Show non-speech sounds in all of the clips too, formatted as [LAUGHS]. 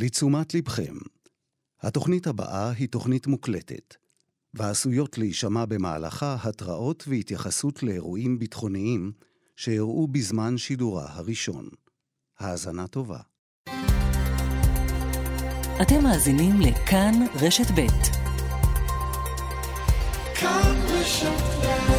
לתשומת לבכם, התוכנית הבאה היא תוכנית מוקלטת, ועשויות להישמע במהלכה התראות והתייחסות לאירועים ביטחוניים שאירעו בזמן שידורה הראשון. האזנה טובה. אתם מאזינים לכאן רשת ב'. כאן רשת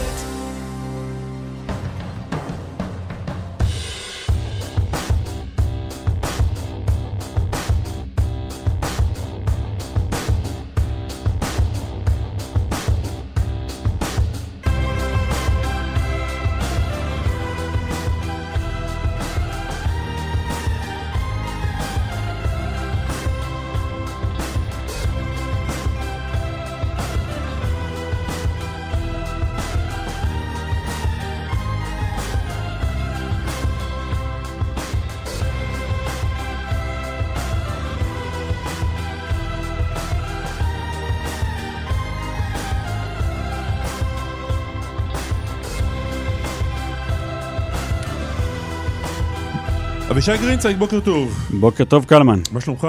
אבישי גרינצייג, בוקר טוב. בוקר טוב, קלמן. מה שלומך?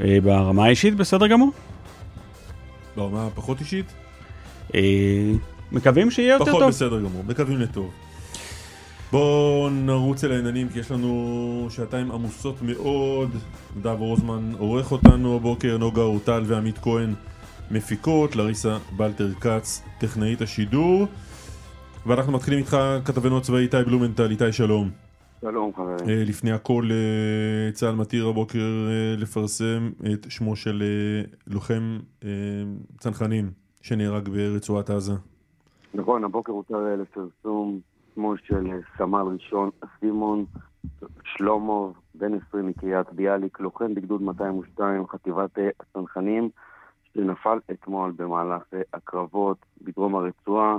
אה, ברמה האישית בסדר גמור. ברמה פחות אישית? אה, מקווים שיהיה יותר טוב. פחות בסדר גמור, מקווים לטוב. בואו נרוץ אל העניינים כי יש לנו שעתיים עמוסות מאוד. דב רוזמן עורך אותנו הבוקר, נוגה אורטל ועמית כהן מפיקות, לריסה בלטר כץ, טכנאית השידור. ואנחנו מתחילים איתך, כתבנו הצבאי איתי בלומנטל, איתי שלום. שלום חברים. אה, לפני הכל אה, צה"ל מתיר הבוקר אה, לפרסם את שמו של לוחם צנחנים שנהרג ברצועת עזה. נכון, הבוקר הותר לפרסום שמו של סמל ראשון סימון שלומוב, בן 20 מקריית ביאליק, לוחם בגדוד 202, חטיבת הצנחנים, שנפל אתמול במהלך הקרבות בדרום הרצועה.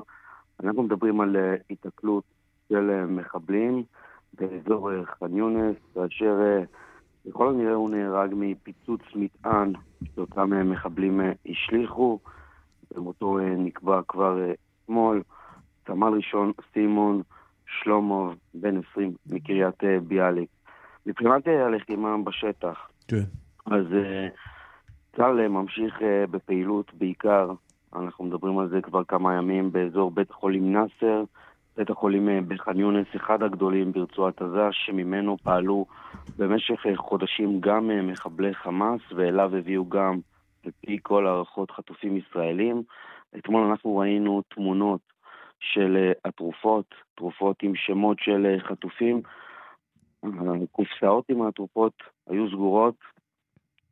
אנחנו מדברים על התקלות של מחבלים. באזור אה, ח'אן יונס, כאשר ככל אה, הנראה הוא נהרג מפיצוץ מטען שאותם אה, מחבלים השליכו, ומותו נקבע כבר אתמול. סמל ראשון סימון שלומוב, בן 20, מקריית ביאליק. מבחינת הלחימה בשטח, כן. אז צה"ל ממשיך בפעילות בעיקר, אנחנו מדברים על זה כבר כמה ימים, באזור בית החולים נאסר. בית החולים אה, בח'אן יונס, אחד הגדולים ברצועת עזה, שממנו פעלו במשך אה, חודשים גם אה, מחבלי חמאס, ואליו הביאו גם, על פי כל הערכות, חטופים ישראלים. אתמול אנחנו ראינו תמונות של התרופות, תרופות עם שמות של חטופים. הקופסאות עם התרופות היו סגורות,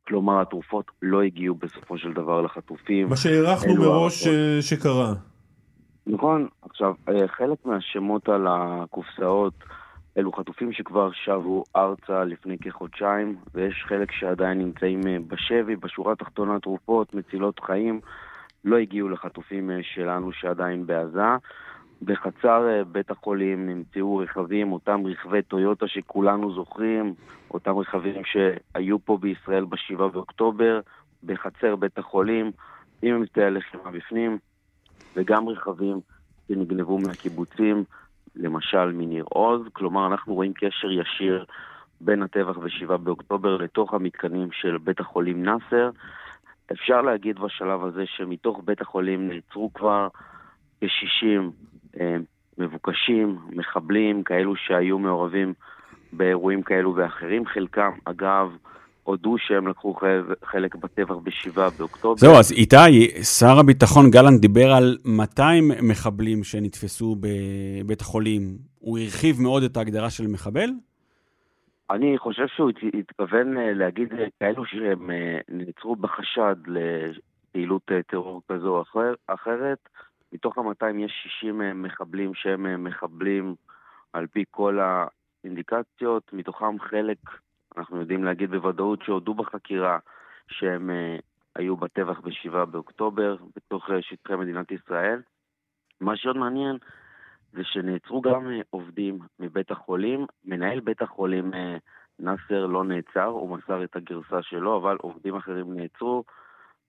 כלומר התרופות לא הגיעו בסופו של דבר לחטופים. מה שהערכנו מראש שקרה. נכון, עכשיו, אה, חלק מהשמות על הקופסאות אלו חטופים שכבר שבו ארצה לפני כחודשיים, ויש חלק שעדיין נמצאים אה, בשבי, בשורה התחתונה תרופות מצילות חיים, לא הגיעו לחטופים אה, שלנו שעדיין בעזה. בחצר בית החולים נמצאו רכבים, אותם רכבי טויוטה שכולנו זוכרים, אותם רכבים שהיו פה בישראל ב-7 באוקטובר, בחצר בית החולים, עם אמצעי הלחימה בפנים. וגם רכבים שנגנבו מהקיבוצים, למשל מניר עוז. כלומר, אנחנו רואים קשר ישיר בין הטבח ב-7 באוקטובר לתוך המתקנים של בית החולים נאסר. אפשר להגיד בשלב הזה שמתוך בית החולים נעצרו כבר כ-60 אה, מבוקשים, מחבלים, כאלו שהיו מעורבים באירועים כאלו ואחרים. חלקם, אגב, הודו שהם לקחו חלק בטבח ב-7 באוקטובר. זהו, אז איתי, שר הביטחון גלנט דיבר על 200 מחבלים שנתפסו בבית החולים. הוא הרחיב מאוד את ההגדרה של מחבל? אני חושב שהוא התכוון אה, להגיד כאלו שהם אה, נעצרו בחשד לפעילות אה, טרור כזו או אחר, אחרת. מתוך ה-200 יש 60 מחבלים שהם מחבלים על פי כל האינדיקציות, מתוכם חלק אנחנו יודעים להגיד בוודאות שהודו בחקירה שהם uh, היו בטבח ב-7 באוקטובר בתוך uh, שטחי מדינת ישראל. מה שעוד מעניין זה שנעצרו גם uh, עובדים מבית החולים. מנהל בית החולים נאסר לא נעצר, הוא מסר את הגרסה שלו, אבל עובדים אחרים נעצרו.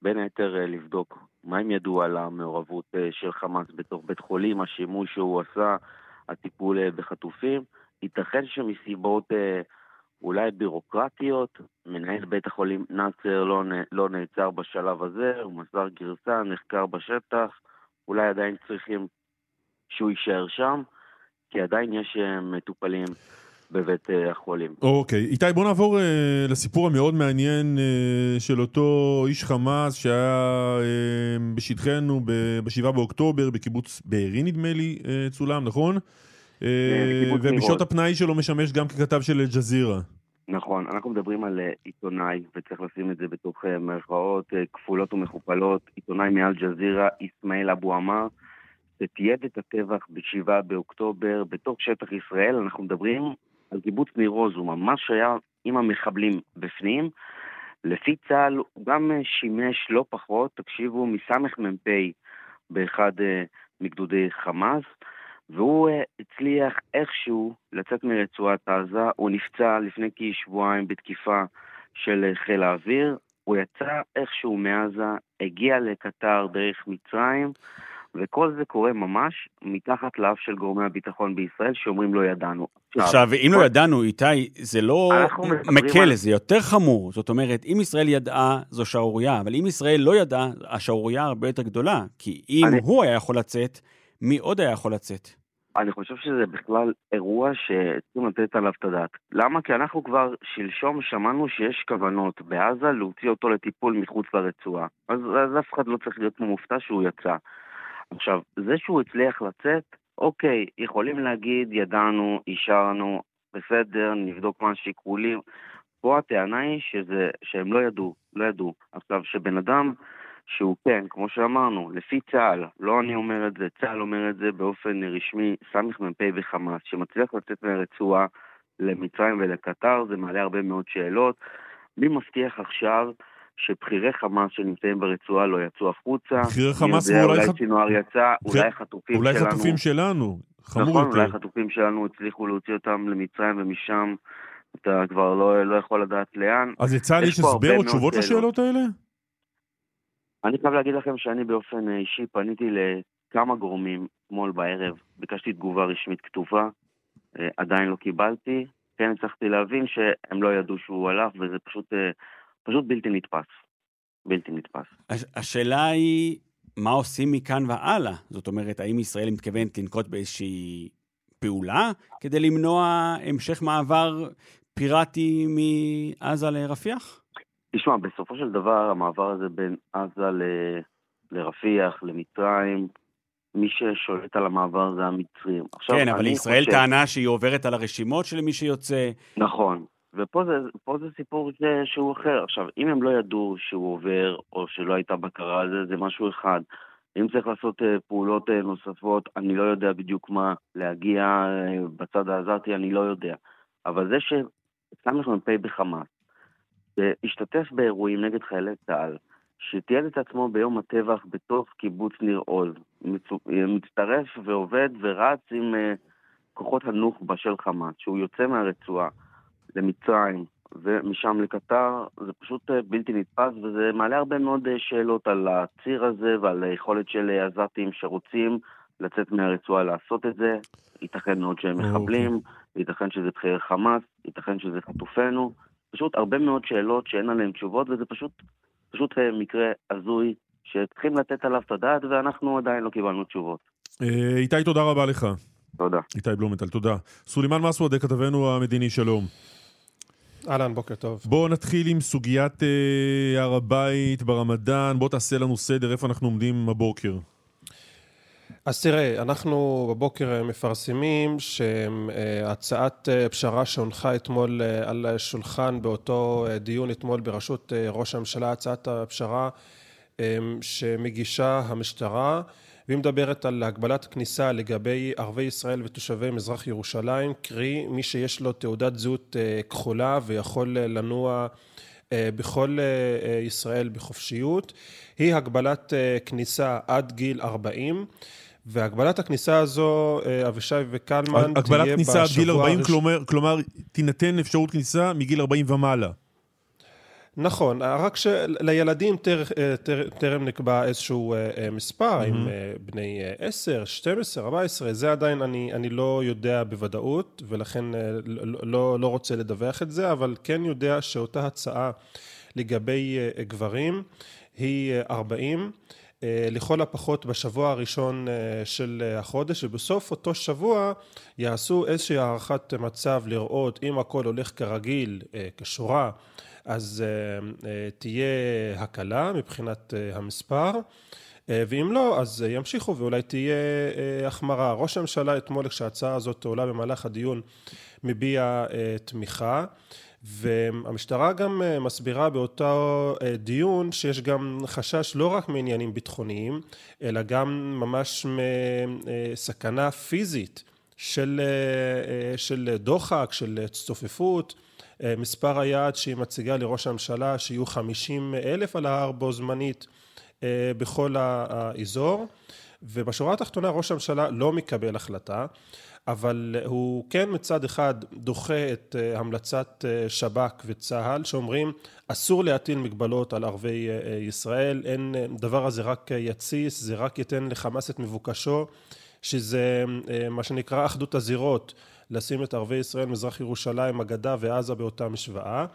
בין היתר לבדוק מה הם ידעו על המעורבות של חמאס בתוך בית חולים, השימוש שהוא עשה, הטיפול בחטופים. ייתכן שמסיבות... Uh, אולי בירוקרטיות. מנהל בית החולים נאצר לא, לא נעצר בשלב הזה, הוא מסר גרסה, נחקר בשטח, אולי עדיין צריכים שהוא יישאר שם, כי עדיין יש אה, מטופלים בבית אה, החולים. אוקיי. איתי, בוא נעבור uh, לסיפור המאוד מעניין uh, של אותו איש חמאס שהיה uh, בשטחנו ב-7 באוקטובר, בקיבוץ בארי נדמה לי, uh, צולם, נכון? ובשעות הפנאי שלו משמש גם ככתב של אל-ג'זירה. נכון, אנחנו מדברים על עיתונאי, וצריך לשים את זה בתוך מירכאות כפולות ומכופלות, עיתונאי מאל-ג'זירה, אסמאעיל אבו עמאר, שתיעד את הטבח ב-7 באוקטובר. בתוך שטח ישראל, אנחנו מדברים על קיבוץ ניר עוז, הוא ממש היה עם המחבלים בפנים. לפי צה"ל הוא גם אה, שימש לא פחות, תקשיבו, מסמ"פ באחד מגדודי חמאס, והוא uh, הצליח איכשהו לצאת מרצועת עזה, הוא נפצע לפני כשבועיים בתקיפה של uh, חיל האוויר, הוא יצא איכשהו מעזה, הגיע לקטר דרך מצרים, וכל זה קורה ממש מתחת לאף של גורמי הביטחון בישראל שאומרים לא ידענו. עכשיו, אם לא ידענו, איתי, זה לא מקל. זה יותר חמור. זאת אומרת, אם ישראל ידעה, זו שערורייה, אבל אם ישראל לא ידעה, השערורייה הרבה יותר גדולה. כי אם. הוא היה יכול לצאת, מי עוד היה יכול לצאת? אני חושב שזה בכלל אירוע שצריכים לתת עליו את הדעת. למה? כי אנחנו כבר שלשום שמענו שיש כוונות בעזה להוציא אותו לטיפול מחוץ לרצועה. אז, אז אף אחד לא צריך להיות מופתע שהוא יצא. עכשיו, זה שהוא הצליח לצאת, אוקיי, יכולים להגיד, ידענו, אישרנו, בסדר, נבדוק מה השיקולים. פה הטענה היא שזה, שהם לא ידעו, לא ידעו. עכשיו, שבן אדם שהוא כן, כמו שאמרנו, לפי צה"ל, לא אני אומר את זה, צה"ל אומר את זה באופן רשמי, סמ"פ וחמאס, שמצליח לצאת מהרצועה למצרים ולקטר, זה מעלה הרבה מאוד שאלות. מי מבטיח עכשיו שבכירי חמאס שנמצאים ברצועה לא יצאו החוצה. בכירי חמאס ואולי... אולי סינואר יצא, אולי חטופים אולי שלנו... אולי חטופים שלנו, חמור נכון, יותר. אולי חטופים שלנו הצליחו להוציא אותם למצרים ומשם אתה כבר לא, לא יכול לדעת לאן. אז לצה"ל יש הסבר או תשובות לשאלות האלה? אני חייב להגיד לכם שאני באופן אישי פניתי לכמה גורמים אתמול בערב, ביקשתי תגובה רשמית כתובה, אה, עדיין לא קיבלתי. כן הצלחתי להבין שהם לא ידעו שהוא הלך, וזה פשוט אה, פשוט בלתי נתפס. בלתי נתפס. הש- השאלה היא, מה עושים מכאן והלאה? זאת אומרת, האם ישראל מתכוונת לנקוט באיזושהי פעולה כדי למנוע המשך מעבר פיראטי מעזה לרפיח? תשמע, בסופו של דבר המעבר הזה בין עזה ל... לרפיח, למצרים, מי ששולט על המעבר זה המצרים. כן, אבל ישראל חושב... טענה שהיא עוברת על הרשימות של מי שיוצא. נכון, ופה זה, זה סיפור ש, שהוא אחר. עכשיו, אם הם לא ידעו שהוא עובר, או שלא הייתה בקרה על זה, זה משהו אחד. אם צריך לעשות uh, פעולות uh, נוספות, אני לא יודע בדיוק מה להגיע uh, בצד העזתי, אני לא יודע. אבל זה שסמ"פ בחמאס, שהשתתף באירועים נגד חיילי צה"ל, שתיעד את עצמו ביום הטבח בתוך קיבוץ ניר עוז, מצטרף ועובד ורץ עם uh, כוחות הנוח'בה של חמאס, שהוא יוצא מהרצועה, למצרים ומשם לקטר, זה פשוט אה, בלתי נתפס, וזה מעלה הרבה מאוד אה, שאלות על הציר הזה ועל היכולת של עזתים שרוצים לצאת מהרצועה לעשות את זה. ייתכן מאוד שהם אוקיי. מחבלים. ייתכן שזה בכירי חמאס, ייתכן שזה חטופינו. פשוט הרבה מאוד שאלות שאין עליהן תשובות, וזה פשוט, פשוט מקרה הזוי שצריכים לתת עליו את הדעת, ואנחנו עדיין לא קיבלנו תשובות. איתי, תודה רבה לך. תודה. איתי בלומנטל, תודה. סולימאן מסוודה, כתבנו המדיני, שלום. אהלן, בוקר טוב. בואו נתחיל עם סוגיית אה, הר הבית ברמדאן. בוא תעשה לנו סדר, איפה אנחנו עומדים הבוקר. אז תראה, אנחנו בבוקר מפרסמים שהצעת אה, פשרה שהונחה אתמול אה, על השולחן באותו אה, דיון אתמול בראשות ראש הממשלה, הצעת הפשרה שמגישה המשטרה והיא מדברת על הגבלת כניסה לגבי ערבי ישראל ותושבי מזרח ירושלים, קרי מי שיש לו תעודת זהות אה, כחולה ויכול אה, לנוע אה, בכל ישראל בחופשיות, היא הגבלת כניסה עד גיל 40 והגבלת הכניסה הזו, אבישי וקלמן, תהיה בשבוע... הגבלת כניסה עד גיל 40, הראש... כלומר, כלומר תינתן אפשרות כניסה מגיל 40 ומעלה. נכון, רק שלילדים טר, טרם נקבע איזשהו מספר, mm-hmm. עם בני 10, 12, 14, זה עדיין אני, אני לא יודע בוודאות, ולכן לא, לא, לא רוצה לדווח את זה, אבל כן יודע שאותה הצעה לגבי גברים היא 40. אה, לכל הפחות בשבוע הראשון אה, של החודש ובסוף אותו שבוע יעשו איזושהי הערכת מצב לראות אם הכל הולך כרגיל אה, כשורה אז תהיה הקלה מבחינת המספר ואם לא אז ימשיכו ואולי תהיה החמרה. ראש הממשלה אתמול כשההצעה הזאת עולה במהלך הדיון מביע תמיכה והמשטרה גם אה, מסבירה באותו אה, דיון שיש גם חשש לא רק מעניינים ביטחוניים אלא גם ממש מסכנה פיזית של, אה, של דוחק, של צופפות מספר היעד שהיא מציגה לראש הממשלה שיהיו חמישים אלף על ההר בו זמנית בכל האזור. ובשורה התחתונה ראש הממשלה לא מקבל החלטה אבל הוא כן מצד אחד דוחה את אה, המלצת אה, שב"כ וצה"ל שאומרים אסור להטיל מגבלות על ערביי אה, ישראל, אין, דבר הזה רק יתסיס, זה רק ייתן לחמאס את מבוקשו, שזה מה שנקרא אחדות הזירות, לשים את ערביי ישראל, מזרח ירושלים, הגדה ועזה באותה משוואה.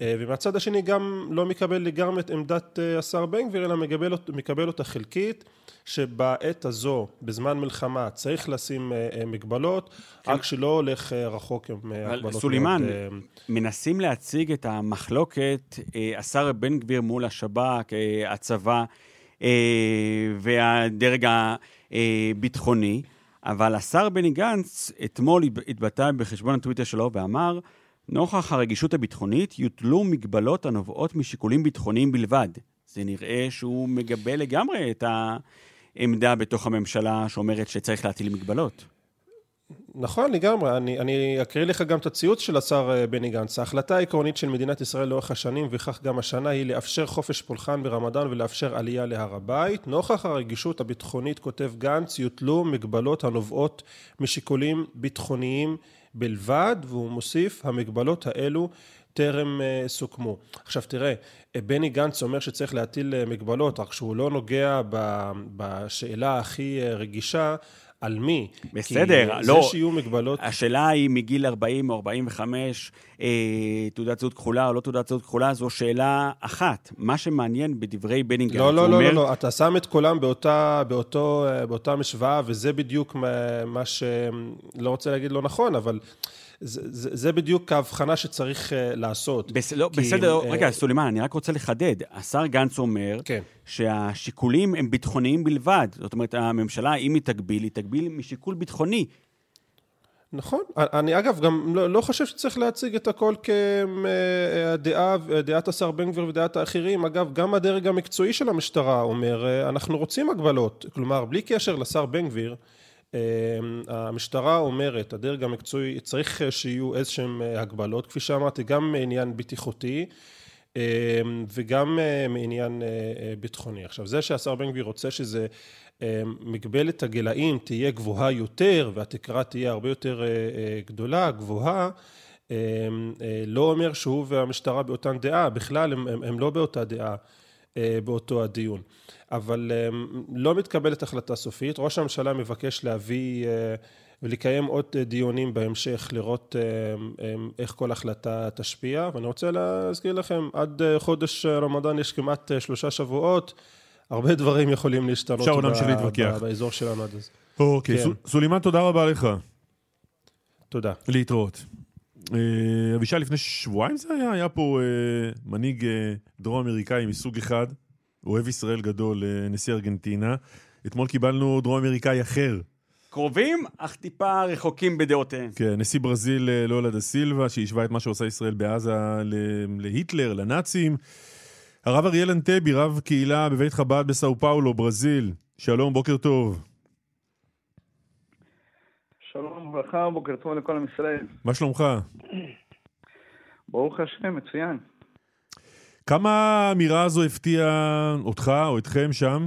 ומהצד השני גם לא מקבל לגמרי את עמדת השר בן גביר, אלא מקבל, מקבל אותה חלקית. שבעת הזו, בזמן מלחמה, צריך לשים אה, אה, מגבלות, כן. רק שלא הולך אה, רחוק עם הגבלות. סולימאן, מאוד... מנסים להציג את המחלוקת, השר בן גביר מול השב"כ, הצבא והדרג הביטחוני, אבל השר בני גנץ אתמול התבטא בחשבון הטוויטר שלו ואמר, נוכח הרגישות הביטחונית יוטלו מגבלות הנובעות משיקולים ביטחוניים בלבד. זה נראה שהוא מגבה לגמרי את ה... עמדה בתוך הממשלה שאומרת שצריך להטיל מגבלות. נכון לגמרי, אני, אני אקריא לך גם את הציוץ של השר אה, בני גנץ. ההחלטה העקרונית של מדינת ישראל לאורך השנים וכך גם השנה היא לאפשר חופש פולחן ברמדאן ולאפשר עלייה להר הבית. נוכח הרגישות הביטחונית, כותב גנץ, יוטלו מגבלות הנובעות משיקולים ביטחוניים בלבד, והוא מוסיף, המגבלות האלו טרם אה, סוכמו. עכשיו תראה, בני גנץ אומר שצריך להטיל אה, מגבלות, רק שהוא לא נוגע בשאלה הכי אה, רגישה על מי? בסדר, כי לא. זה שיהיו מגבלות... השאלה היא מגיל 40 או 45, אה, תעודת זהות כחולה או לא תעודת זהות כחולה, זו שאלה אחת. מה שמעניין בדברי גנץ, לא, לא, לא, אומר... לא, לא, לא, אתה שם את כולם באותה, באותו, באותה משוואה, וזה בדיוק מה, מה ש... לא רוצה להגיד לא נכון, אבל... זה, זה, זה בדיוק ההבחנה שצריך uh, לעשות. בס, לא, כי, בסדר, uh, רגע, סולימאן, אני רק רוצה לחדד. השר גנץ אומר כן. שהשיקולים הם ביטחוניים בלבד. זאת אומרת, הממשלה, אם היא תגביל, היא תגביל משיקול ביטחוני. נכון. אני אגב גם לא, לא חושב שצריך להציג את הכל כדעה, דעת השר בן גביר ודעת האחרים. אגב, גם הדרג המקצועי של המשטרה אומר, אה, אנחנו רוצים הגבלות. כלומר, בלי קשר לשר בן גביר, המשטרה אומרת, הדרג המקצועי, צריך שיהיו איזשהם אה, הגבלות, כפי שאמרתי, גם מעניין בטיחותי אמ, וגם אה, מעניין אה, ביטחוני. עכשיו, זה שהשר בן גביר רוצה שזה מגבלת הגילאים תהיה גבוהה יותר והתקרה תהיה הרבה יותר גדולה, גבוהה, אמ, לא אומר שהוא והמשטרה באותן דעה, בכלל הם, הם, הם לא באותה דעה באותו הדיון. אבל אמ, לא מתקבלת החלטה סופית, ראש הממשלה מבקש להביא אה, ולקיים עוד דיונים בהמשך לראות איך כל החלטה תשפיע ואני רוצה להזכיר לכם עד אה, חודש רמדאן יש כמעט אה, שלושה שבועות הרבה דברים יכולים להשתנות ב- באזור שלנו עד אז. אוקיי, כן. סולימאן תודה רבה לך. תודה. להתראות. אבישי לפני שבועיים זה היה, היה פה מנהיג דרום אמריקאי מסוג אחד אוהב ישראל גדול, אה, נשיא ארגנטינה. אתמול קיבלנו דרום אמריקאי אחר. קרובים, אך טיפה רחוקים בדעותיהם. כן, נשיא ברזיל אה, לולה דה סילבה, שהשווה את מה שעושה ישראל בעזה להיטלר, לנאצים. הרב אריאל אנטבי, רב קהילה בבית חב"ד בסאו פאולו, ברזיל. שלום, בוקר טוב. שלום וברכה, בוקר טוב לכל עם ישראל. מה שלומך? ברוך השם, מצוין. כמה האמירה הזו הפתיעה אותך או אתכם שם?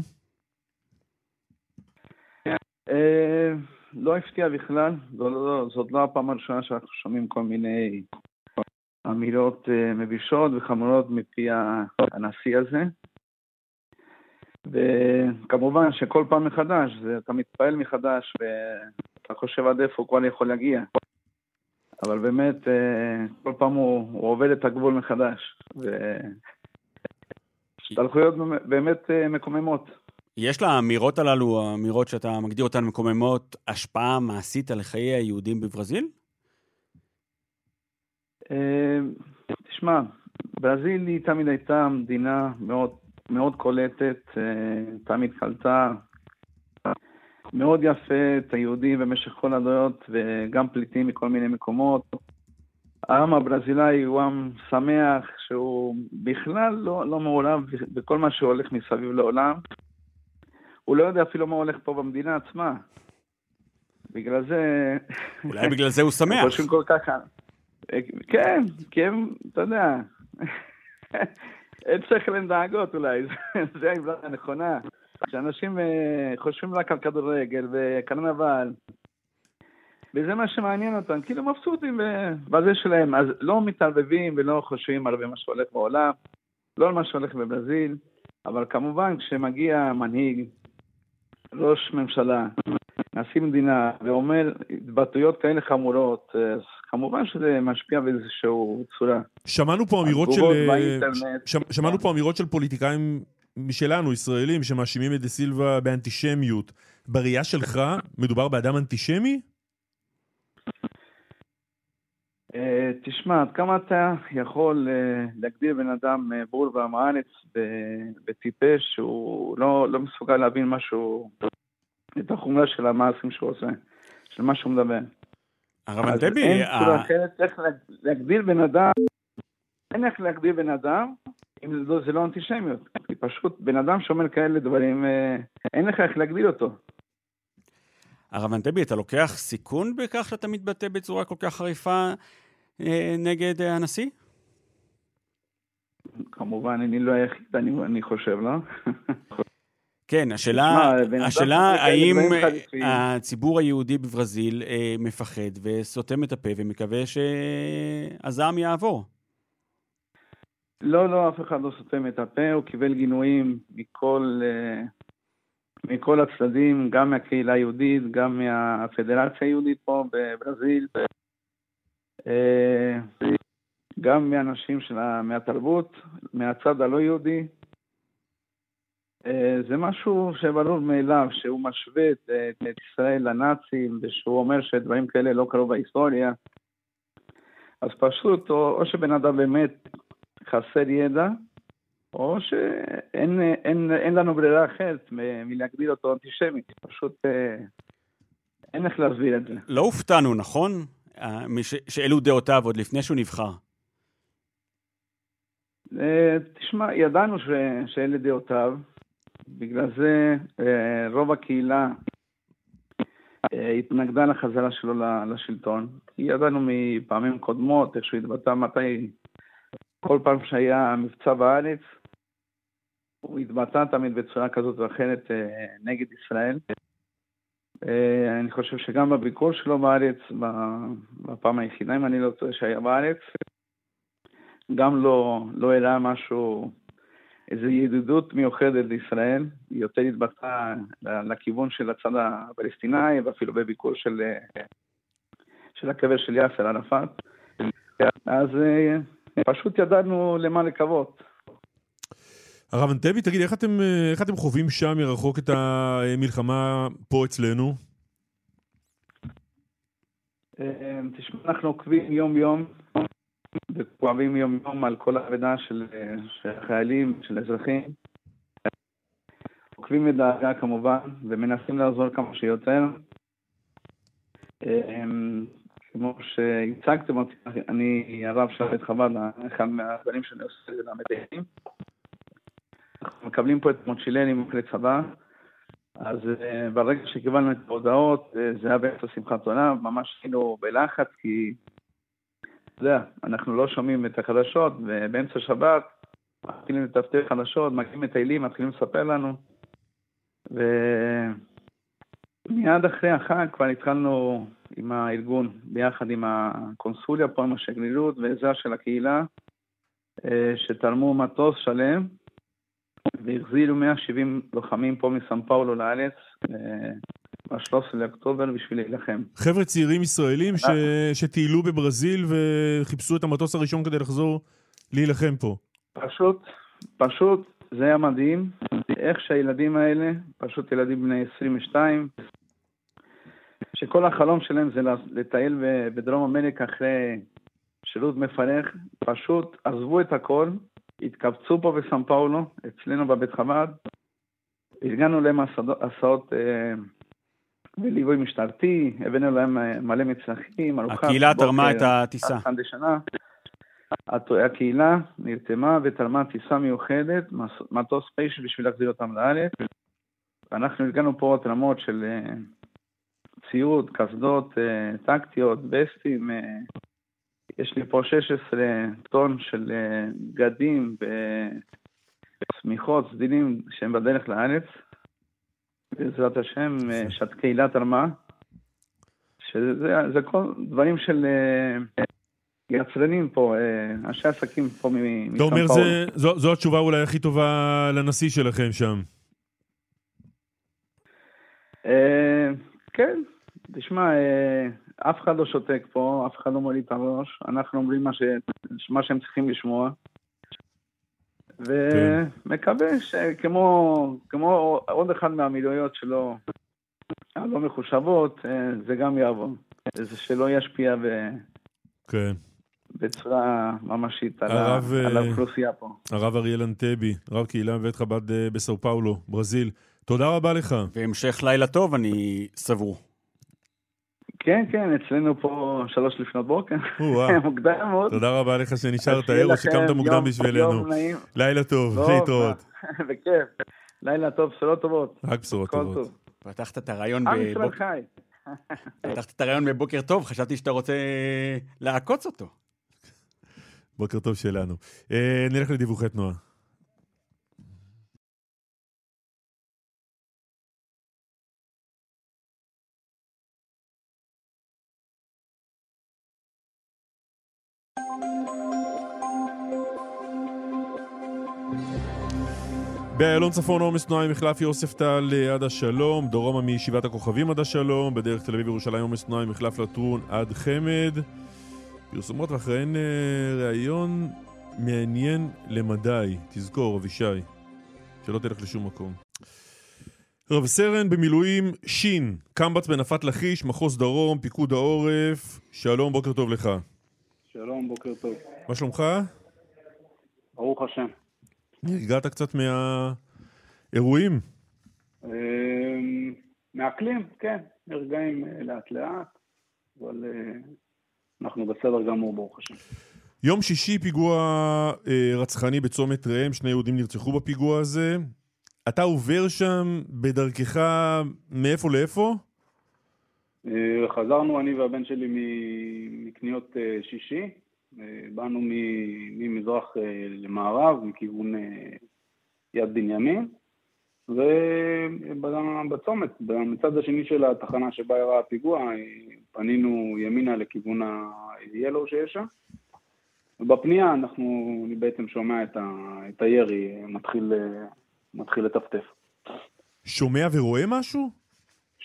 אה, לא הפתיע בכלל, לא, לא, זאת לא הפעם הראשונה שאנחנו שומעים כל מיני אמירות אה, מבישות וחמורות מפי הנשיא הזה. וכמובן שכל פעם מחדש, אתה מתפעל מחדש ואתה חושב עד איפה הוא כבר יכול להגיע. אבל באמת, אה, כל פעם הוא, הוא עובד את הגבול מחדש. והשתלחויות באמת אה, מקוממות. יש לאמירות הללו, האמירות שאתה מגדיר אותן מקוממות, השפעה מעשית על חיי היהודים בברזיל? אה, תשמע, ברזיל היא תמיד הייתה מדינה מאוד, מאוד קולטת, תמיד קלטה מאוד יפה את היהודים במשך כל הדורות, וגם פליטים מכל מיני מקומות. העם הברזילאי הוא עם שמח, שהוא בכלל לא, לא מעורב בכל מה שהולך מסביב לעולם. הוא לא יודע אפילו מה הולך פה במדינה עצמה. בגלל זה... אולי בגלל זה הוא [LAUGHS] שמח. חושבים כל כך... כן, כי הם, אתה יודע, [LAUGHS] אין שכל אין דאגות אולי, [LAUGHS] זה העמדה הנכונה. שאנשים אה, חושבים רק על כדורגל וקרנבל, וזה מה שמעניין אותם, כאילו מבסוטים בזה שלהם, אז לא מתערבבים ולא חושבים הרבה מה שהולך בעולם, לא על מה שהולך בברזיל, אבל כמובן כשמגיע מנהיג, ראש ממשלה, נשיא מדינה, ואומר התבטאויות כאלה חמורות, אז כמובן שזה משפיע באיזושהי צורה. שמענו פה אמירות של... שמענו פה אמירות של פוליטיקאים משלנו, ישראלים, שמאשימים את דה סילבה באנטישמיות. בראייה שלך, מדובר באדם אנטישמי? אה, תשמע, עד כמה אתה יכול אה, להגדיר בן אדם אה, בור ועם הארץ וטיפש שהוא לא, לא מסוגל להבין משהו, את החומרה של המעשים שהוא עושה, של מה שהוא מדבר. הרב אנטבי... אין צורה אחרת איך להגדיר בן אדם, אין איך להגדיר בן אדם אם זה לא אנטישמיות. כי פשוט בן אדם שאומר כאלה דברים, אה, אין לך איך להגדיל אותו. הרב אנטבי, אתה לוקח סיכון בכך שאתה מתבטא בצורה כל כך חריפה אה, נגד אה, הנשיא? כמובן, אני לא היחיד, אני, אני חושב, לא? [LAUGHS] כן, השאלה, השאלה האם הציבור היהודי בברזיל אה, מפחד וסותם את הפה ומקווה שהזעם יעבור. לא, לא, אף אחד לא סותם את הפה, הוא קיבל גינויים מכל, אה, מכל הצדדים, גם מהקהילה היהודית, גם מהפדרציה היהודית פה בברזיל, אה, גם מאנשים של, מהתרבות, מהצד הלא יהודי. אה, זה משהו שברור מאליו, שהוא משווה את, את ישראל לנאצים, ושהוא אומר שדברים כאלה לא קרו בהיסטוריה. אז פשוט, או, או שבן אדם באמת חסר ידע, או שאין אין, אין לנו ברירה אחרת מלהגדיר אותו אנטישמי, פשוט אה, אין איך להסביר את זה. לא הופתענו, נכון? אה, שאלו דעותיו עוד לפני שהוא נבחר. אה, תשמע, ידענו ש... שאלה דעותיו, בגלל זה רוב הקהילה התנגדה לחזרה שלו לשלטון. ידענו מפעמים קודמות, איך שהוא התבטא מתי כל פעם שהיה מבצע בארץ, הוא התבטא תמיד בצורה כזאת או אחרת אה, נגד ישראל. אה, אני חושב שגם בביקור שלו בארץ, בפעם היחידה, אם אני לא טועה, שהיה בארץ, גם לא, לא הראה משהו, איזו ידידות מיוחדת לישראל, היא יותר התבטאה לכיוון של הצד הפלסטיני, ואפילו בביקור של, אה, של הקבר של יאסר ערפאת. אז פשוט ידענו למה לקוות. הרב אנטבי, תגיד, איך אתם, איך אתם חווים שם מרחוק את המלחמה פה אצלנו? אה, תשמע, אנחנו עוקבים יום-יום וכואבים יום-יום על כל העבודה של, של החיילים, של האזרחים. עוקבים מדאגה כמובן, ומנסים לעזור כמה שיותר. אה, כמו שהצגתם אותי, אני הרב בית חב"ד, אחד מהדברים שאני עושה זה למדעים. אנחנו מקבלים פה את מוצ'ילני מוכלי צבא, אז uh, ברגע שקיבלנו את ההודעות, uh, זה היה באמצע שמחת תורה, ממש היינו בלחץ, כי, אתה יודע, אנחנו לא שומעים את החדשות, ובאמצע שבת מתחילים לטפטף חדשות, מגיעים מטיילים, מתחילים לספר לנו, ומיד אחרי החג כבר התחלנו עם הארגון, ביחד עם הקונסוליה פה, עם השגרירות ועזרה של הקהילה, שתרמו מטוס שלם והחזירו 170 לוחמים פה מסן פאולו לארץ ב-13 לאוקטובר בשביל להילחם. חבר'ה צעירים ישראלים ש... שטיילו בברזיל וחיפשו את המטוס הראשון כדי לחזור להילחם פה. פשוט, פשוט, זה היה מדהים, איך שהילדים האלה, פשוט ילדים בני 22, שכל החלום שלהם זה לטייל בדרום אמריקה אחרי שירות מפרך, פשוט עזבו את הכל, התקבצו פה בסן פאולו, אצלנו בבית חב"ד, ארגנו להם הסעות אה, בליווי משטרתי, הבאנו להם אה, מלא מצרכים, ארוחת הקהילה תרמה את הטיסה. הקהילה נרתמה ותרמה טיסה מיוחדת, מטוס פייש בשביל להחזיר אותם לארץ. אנחנו ארגנו פה תרמות של אה, ציוד, קסדות טקטיות, וסטים, יש לי פה 16 טון של בגדים ושמיכות, סדינים שהם בדרך לארץ. בעזרת השם, שאת קהילה תרמה. שזה זה כל דברים של יצרנים פה, אנשי עסקים פה מסן אתה אומר, זה, זו, זו התשובה אולי הכי טובה לנשיא שלכם שם. כן, תשמע, אף אחד לא שותק פה, אף אחד לא מוריד את הראש, אנחנו אומרים מה, ש... מה שהם צריכים לשמוע. ומקווה שכמו כמו עוד אחד מהמילויות שלו, הלא מחושבות, זה גם יעבור. זה שלא ישפיע ב... כן. בצורה ממשית על, הרב, על האוכלוסייה פה. הרב אריאל אנטבי, רב קהילה בבית חב"ד בסאו פאולו, ברזיל. תודה רבה לך. והמשך לילה טוב, אני סבור. כן, כן, אצלנו פה שלוש לפנות בוקר, [LAUGHS] מוקדם מאוד. תודה רבה לך שנשארת ער או שקמת מוקדם בשבילנו. לילה טוב, להתראות. [LAUGHS] בכיף. לילה טוב, בשורות טובות. רק בשורות טובות. פתחת את הרעיון בבוקר... [LAUGHS] פתחת את הרעיון בבוקר טוב, חשבתי שאתה רוצה לעקוץ אותו. בוקר טוב שלנו. אה, נלך לדיווחי תנועה. באיילון צפון עומס תנועה ממחלף יוספטל עד השלום, דרומה מישיבת הכוכבים עד השלום, בדרך תל אביב ירושלים עומס תנועה ממחלף לטרון עד חמד. פרסומות ואחריהן אה, ראיון מעניין למדי, תזכור אבישי, שלא תלך לשום מקום. רב סרן במילואים שין, קמב"ץ בנפת לכיש, מחוז דרום, פיקוד העורף, שלום, בוקר טוב לך. שלום, בוקר טוב. מה שלומך? ברוך השם. הגעת קצת מהאירועים? אמ, מאקלים, כן, נרגעים אה, לאט לאט, אבל אה, אנחנו בסדר גמור, ברוך השם. יום שישי פיגוע אה, רצחני בצומת ראם, שני יהודים נרצחו בפיגוע הזה. אתה עובר שם בדרכך מאיפה לאיפה? חזרנו אני והבן שלי מקניות שישי, באנו ממזרח אה, למערב, מכיוון אה, יד בנימין, ובצומת, מצד השני של התחנה שבה אירע הפיגוע, אה, פנינו ימינה לכיוון ה-Yellow שיש שם. ובפנייה אנחנו, אני בעצם שומע את, ה, את הירי מתחיל, מתחיל לטפטף. שומע ורואה משהו?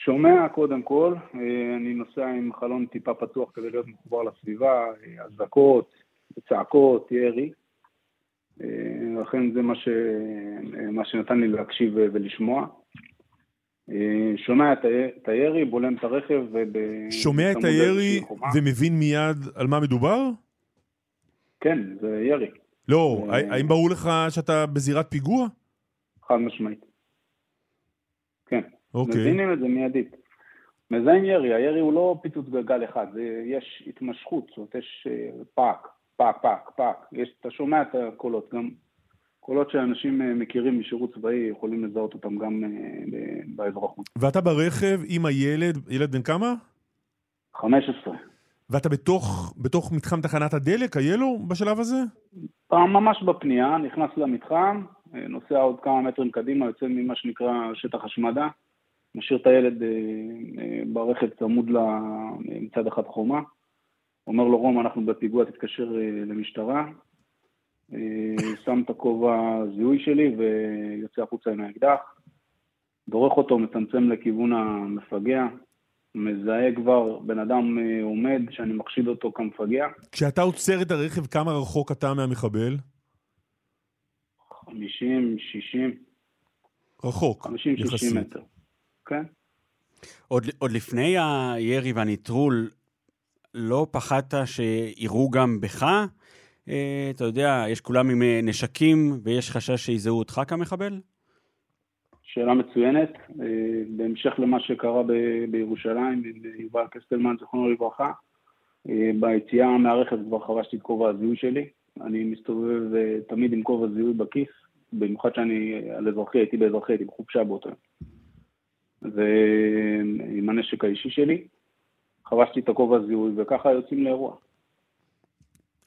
שומע קודם כל, אה, אני נוסע עם חלון טיפה פתוח כדי להיות מחובר לסביבה, אה, אזעקות, צעקות, ירי. אה, לכן זה מה, ש... מה שנתן לי להקשיב ולשמוע. שומע את הירי, בולם את הרכב וב... שומע את הירי ומבין מיד על מה מדובר? כן, זה ירי. לא, האם ברור לך שאתה בזירת פיגוע? חד משמעית. כן. אוקיי. מבינים את זה מיידית. מזהים ירי, הירי הוא לא פיצוץ גלגל אחד, זה, יש התמשכות, זאת אומרת יש אה, פאק, פאק, פאק, פאק, יש, אתה שומע את הקולות, גם קולות שאנשים אה, מכירים משירות צבאי יכולים לזהות אותם גם אה, באזרחות. ואתה ברכב עם הילד, ילד בן כמה? 15. ואתה בתוך, בתוך מתחם תחנת הדלק, היילו, בשלב הזה? ממש בפנייה, נכנס למתחם, נוסע עוד כמה מטרים קדימה, יוצא ממה שנקרא שטח השמדה. משאיר את הילד ברכב צמוד מצד אחד חומה, אומר לו רום, אנחנו בפיגוע, תתקשר למשטרה, שם את הכובע זיהוי שלי ויוצא החוצה עם האקדח, דורך אותו, מצמצם לכיוון המפגע, מזהה כבר בן אדם אה, עומד שאני מחשיד אותו כמפגע. כשאתה עוצר את הרכב, כמה רחוק אתה מהמחבל? 50, 60. רחוק, 50-60 מטר, כן. עוד, עוד לפני הירי והניטרול, לא פחדת שיראו גם בך? אה, אתה יודע, יש כולם עם אה, נשקים ויש חשש שיזהו אותך כמחבל? שאלה מצוינת. אה, בהמשך למה שקרה ב- בירושלים עם יובל קסטלמן, זכרונו לברכה, אה, ביציאה מהרכב כבר חרשתי את כובע הזיהוי שלי. אני מסתובב אה, תמיד עם כובע זיהוי בכיס, במיוחד שאני על אזרחי, הייתי באזרחי, הייתי בחופשה באותו יום. ועם הנשק האישי שלי, חרשתי את הכובע הזיהוי, וככה יוצאים לאירוע.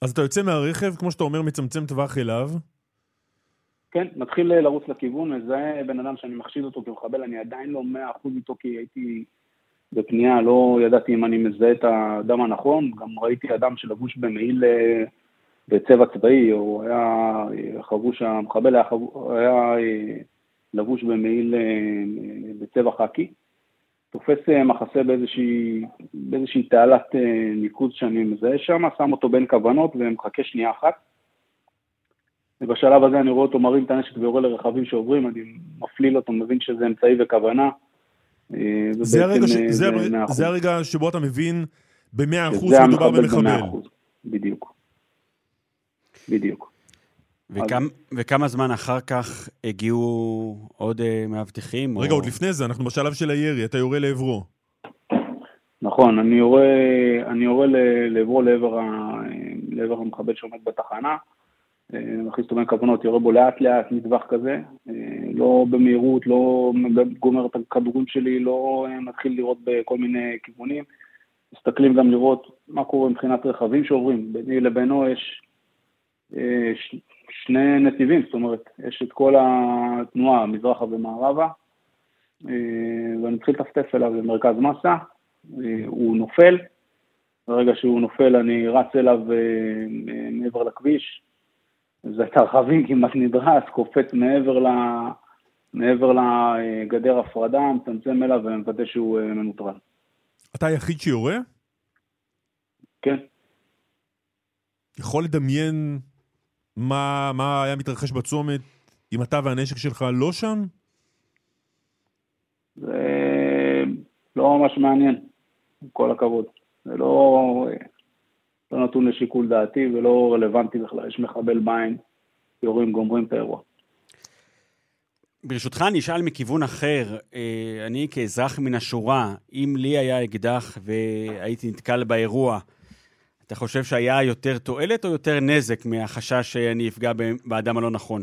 אז אתה יוצא מהרכב, כמו שאתה אומר, מצמצם טווח אליו. כן, מתחיל אה, לרוץ לכיוון, מזהה בן אדם שאני מחשיד אותו כמחבל, אני עדיין לא מאה אחוז איתו כי הייתי בפנייה, לא ידעתי אם אני מזהה את האדם הנכון, גם ראיתי אדם שלבוש במעיל אה, בצבע צבאי, הוא היה אה, חבוש, המחבל היה, חבוש, היה לבוש במעיל בצבע חאקי, תופס מחסה באיזושהי, באיזושהי תעלת ניקוז שאני מזהה שם, שם אותו בין כוונות ומחכה שנייה אחת. ובשלב הזה אני רואה אותו מרים את הנשק ויורה לרכבים שעוברים, אני מפליל אותו, מבין שזה אמצעי וכוונה. אה, זה הרגע, ש... זה, זה הרגע שבו אתה מבין במאה אחוז שמדובר במחבל. בדיוק. בדיוק. וכמה, אז... וכמה זמן אחר כך הגיעו עוד uh, מאבטחים? רגע, או... עוד לפני זה, אנחנו בשלב של הירי, אתה יורה לעברו. נכון, אני יורה, אני יורה לעברו לעבר, ה... לעבר המחבל שעומד בתחנה. מכניס אותו בין כוונות, יורה בו לאט לאט מטווח כזה, אה, לא במהירות, לא גומר את הכדורים שלי, לא אה, מתחיל לראות בכל מיני כיוונים. מסתכלים גם לראות מה קורה מבחינת רכבים שעוברים, ביני לבינו יש אה, שני נתיבים, זאת אומרת, יש את כל התנועה, מזרחה ומערבה, ואני מתחיל לטפטף אליו למרכז מסה, הוא נופל, ברגע שהוא נופל אני רץ אליו מעבר לכביש, זה את הרכבים כמעט נדרס, קופץ מעבר, ל... מעבר לגדר הפרדה, מצמצם אליו ומוודא שהוא אה, מנוטרל. אתה היחיד שיורה? כן. יכול לדמיין מה, מה היה מתרחש בצומת אם אתה והנשק שלך לא שם? זה לא ממש מעניין, עם כל הכבוד. זה לא... לא נתון לשיקול דעתי ולא רלוונטי בכלל, יש מחבל בעין, יורים, גומרים את האירוע. ברשותך אני אשאל מכיוון אחר, אה, אני כאזרח מן השורה, אם לי היה אקדח והייתי נתקל באירוע, אתה חושב שהיה יותר תועלת או יותר נזק מהחשש שאני אפגע באדם הלא נכון?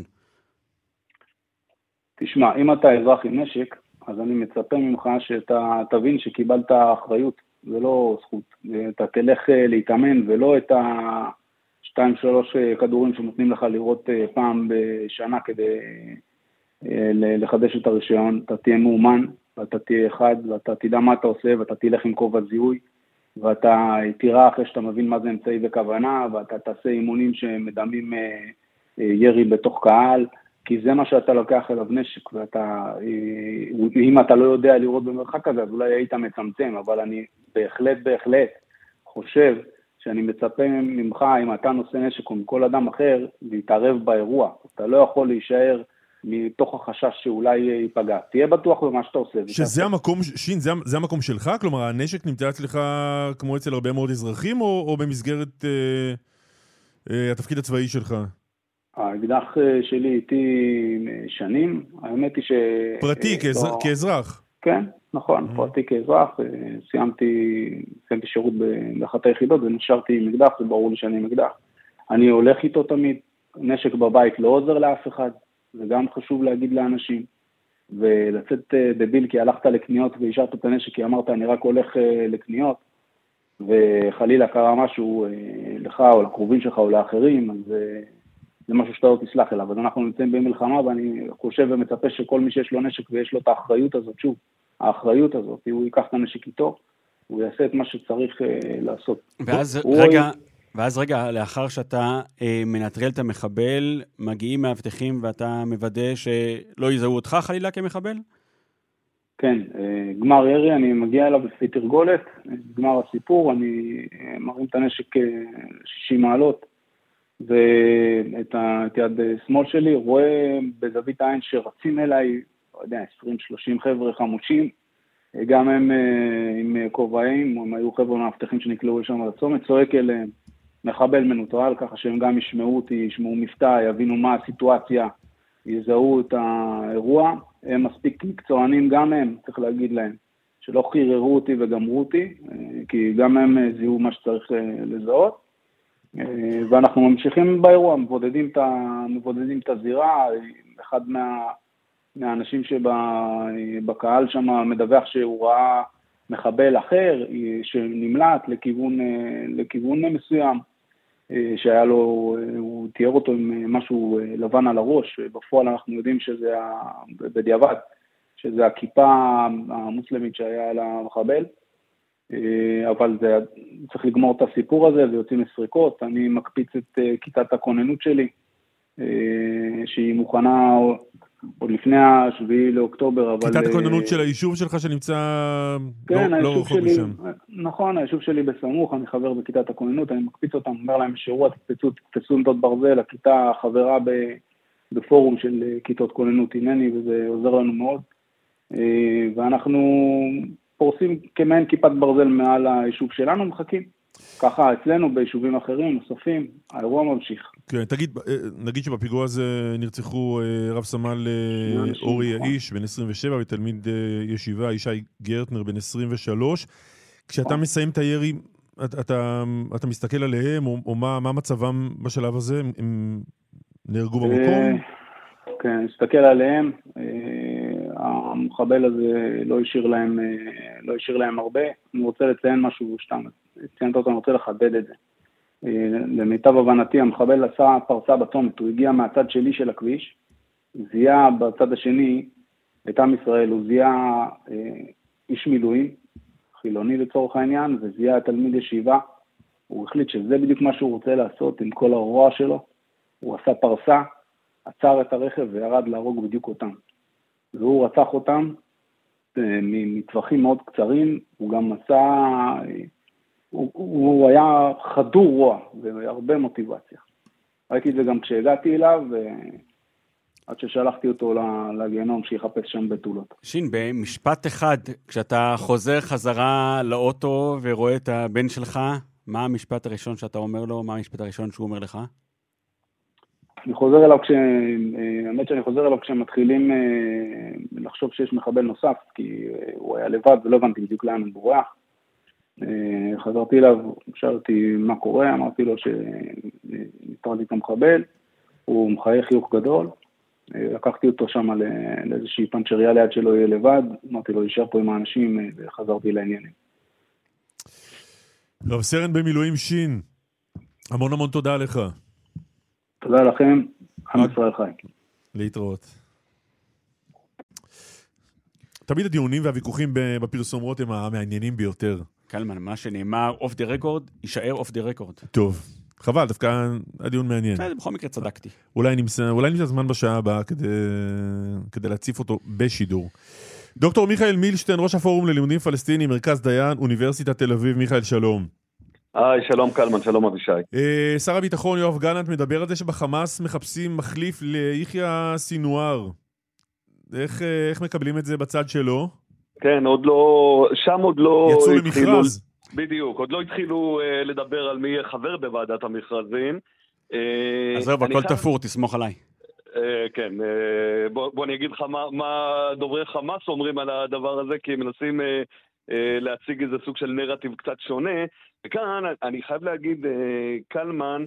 תשמע, אם אתה אזרח עם נשק, אז אני מצפה ממך שאתה תבין שקיבלת אחריות זה לא זכות. אתה תלך אה, להתאמן ולא את השתיים שלוש אה, כדורים שנותנים לך לראות אה, פעם בשנה כדי לחדש את הרישיון. אתה תהיה מאומן ואתה תהיה אחד ואתה תדע מה אתה עושה ואתה תלך עם כובע זיהוי ואתה תירא אחרי שאתה מבין מה זה אמצעי וכוונה ואתה תעשה אימונים שמדמים ירי בתוך קהל. כי זה מה שאתה לוקח אליו נשק, ואתה, אם אתה לא יודע לראות במרחק הזה, אז אולי היית מצמצם, אבל אני בהחלט בהחלט חושב שאני מצפה ממך, אם אתה נושא נשק או מכל אדם אחר, להתערב באירוע. אתה לא יכול להישאר מתוך החשש שאולי ייפגע. תהיה בטוח במה שאתה עושה. שזה המקום, שין, זה, זה המקום שלך? כלומר, הנשק נמצא אצלך כמו אצל הרבה מאוד אזרחים, או, או במסגרת אה, אה, התפקיד הצבאי שלך? האקדח אה, שלי איתי שנים, האמת היא ש... פרטי, כאזר, לא... כאזרח. כן, נכון, mm-hmm. פרטי כאזרח, אה, סיימתי, סיימתי שירות באחת היחידות ונשארתי עם אקדח, זה ברור לי שאני עם אקדח. אני הולך איתו תמיד, נשק בבית לא עוזר לאף אחד, זה גם חשוב להגיד לאנשים. ולצאת אה, דביל כי הלכת לקניות והשארת את הנשק כי אמרת אני רק הולך לקניות, וחלילה קרה משהו לך או לקרובים שלך או לאחרים, אז זה משהו שאתה לא תסלח אליו. אז אנחנו נמצאים במלחמה, ואני חושב ומצפה שכל מי שיש לו נשק ויש לו את האחריות הזאת, שוב, האחריות הזאת, הוא ייקח את הנשק איתו, הוא יעשה את מה שצריך אה, לעשות. ואז הוא רגע, הוא... ואז רגע, לאחר שאתה אה, מנטרל את המחבל, מגיעים מאבטחים ואתה מוודא שלא יזהו אותך חלילה כמחבל? כן, אה, גמר ירי, אני מגיע אליו לפי תרגולת, גמר הסיפור, אני אה, מרים את הנשק 60 מעלות, ואת יד שמאל שלי, רואה בזווית העין שרצים אליי, לא יודע, 20-30 חבר'ה חמושים, גם הם עם כובעים, הם היו חבר'ה מאבטחים שנקלעו לשם לצומת, צועק אליהם, מחבל מנוטרל, ככה שהם גם ישמעו אותי, ישמעו מבטא, יבינו מה הסיטואציה, יזהו את האירוע. הם מספיק מקצוענים גם הם, צריך להגיד להם, שלא חיררו אותי וגמרו אותי, כי גם הם זיהו מה שצריך אה, לזהות. אה, ואנחנו ממשיכים באירוע, מבודדים את, מבודדים את הזירה, אחד מה, מהאנשים שבקהל שם מדווח שהוא ראה מחבל אחר אה, שנמלט לכיוון, לכיוון מסוים. אה, שהיה לו, אה, הוא תיאר אותו עם אה, משהו לבן על הראש, בפועל אנחנו יודעים שזה, בדיעבד, שזה הכיפה המוסלמית שהיה על המחבל, אבל זה, צריך לגמור את הסיפור הזה ויוצאים לסריקות, אני מקפיץ את כיתת הכוננות שלי, שהיא מוכנה עוד לפני השביעי לאוקטובר, אבל... כיתת הכוננות של היישוב שלך שנמצא כן, לא, לא רחוק שלי, משם. נכון, היישוב שלי בסמוך, אני חבר בכיתת הכוננות, אני מקפיץ אותם, אומר להם שאירוע תקפצו, תקפצו עמדות ברזל, הכיתה חברה בפורום של כיתות כוננות הנני, וזה עוזר לנו מאוד. אה, ואנחנו פורסים כמעין כיפת ברזל מעל היישוב שלנו, מחכים. ככה אצלנו ביישובים אחרים, נוספים, האירוע ממשיך. כן, תגיד, אה, נגיד שבפיגוע הזה נרצחו אה, רב סמל אה, אורי. האיש, בן 27, ותלמיד ישיבה, ישי גרטנר, בן 23. כשאתה נכון. מסיים את הירי, אתה, אתה, אתה מסתכל עליהם, או, או מה, מה מצבם בשלב הזה? הם נהרגו במקום? כן, נסתכל עליהם. המחבל הזה לא השאיר להם, לא השאיר להם הרבה. אני רוצה לציין משהו שאתה ציינת אותו, אני רוצה לחדד את זה. אה, למיטב הבנתי, המחבל עשה פרסה בצומת, הוא הגיע מהצד שלי של הכביש, זיהה בצד השני את עם ישראל, הוא זיהה אה, איש מילואים, חילוני לצורך העניין, וזיהה תלמיד ישיבה, הוא החליט שזה בדיוק מה שהוא רוצה לעשות עם כל הרוע שלו, הוא עשה פרסה, עצר את הרכב וירד להרוג בדיוק אותם. והוא רצח אותם אה, מטווחים מאוד קצרים, הוא גם עשה הוא, הוא היה חדור רוע והרבה מוטיבציה. ראיתי את זה גם כשהגעתי אליו, עד ששלחתי אותו לגיהנום שיחפש שם בתולות. שין, במשפט אחד, כשאתה חוזר חזרה לאוטו ורואה את הבן שלך, מה המשפט הראשון שאתה אומר לו? מה המשפט הראשון שהוא אומר לך? אני חוזר אליו כש... האמת שאני חוזר אליו כשמתחילים אה, לחשוב שיש מחבל נוסף, כי אה, הוא היה לבד ולא הבנתי בדיוק לאן הוא בורח. אה, חזרתי אליו, שאלתי מה קורה, אמרתי לו שניטרלתי את המחבל, הוא מחייך חיוך גדול, לקחתי אותו שם לאיזושהי פנצ'ריה ליד שלא יהיה לבד, אמרתי לו, יישאר פה עם האנשים וחזרתי לעניינים. רב סרן במילואים שין, המון המון תודה לך. תודה לכם, עם ישראל חי. להתראות. תמיד הדיונים והוויכוחים בפרסומות הם המעניינים ביותר. קלמן, מה שנאמר off the record, יישאר off the record. טוב. חבל, דווקא הדיון מעניין. בכל מקרה צדקתי. אולי נמצא, אולי נמצא זמן בשעה הבאה כדי, כדי להציף אותו בשידור. דוקטור מיכאל מילשטיין, ראש הפורום ללימודים פלסטיניים, מרכז דיין, אוניברסיטת תל אביב. מיכאל, שלום. היי, שלום קלמן, שלום אבישי. אה, שר הביטחון יואב גלנט מדבר על זה שבחמאס מחפשים מחליף ליחיא סינואר. איך, אה, איך מקבלים את זה בצד שלו? כן, עוד לא, שם עוד לא... יצאו למכרז. בדיוק, עוד לא התחילו uh, לדבר על מי יהיה חבר בוועדת המכרזים. אה, עזוב, הכל תפור, תסמוך עליי. Uh, כן, uh, בוא, בוא אני אגיד לך מה, מה דוברי חמאס אומרים על הדבר הזה, כי הם מנסים uh, uh, להציג איזה סוג של נרטיב קצת שונה. וכאן אני חייב להגיד, uh, קלמן,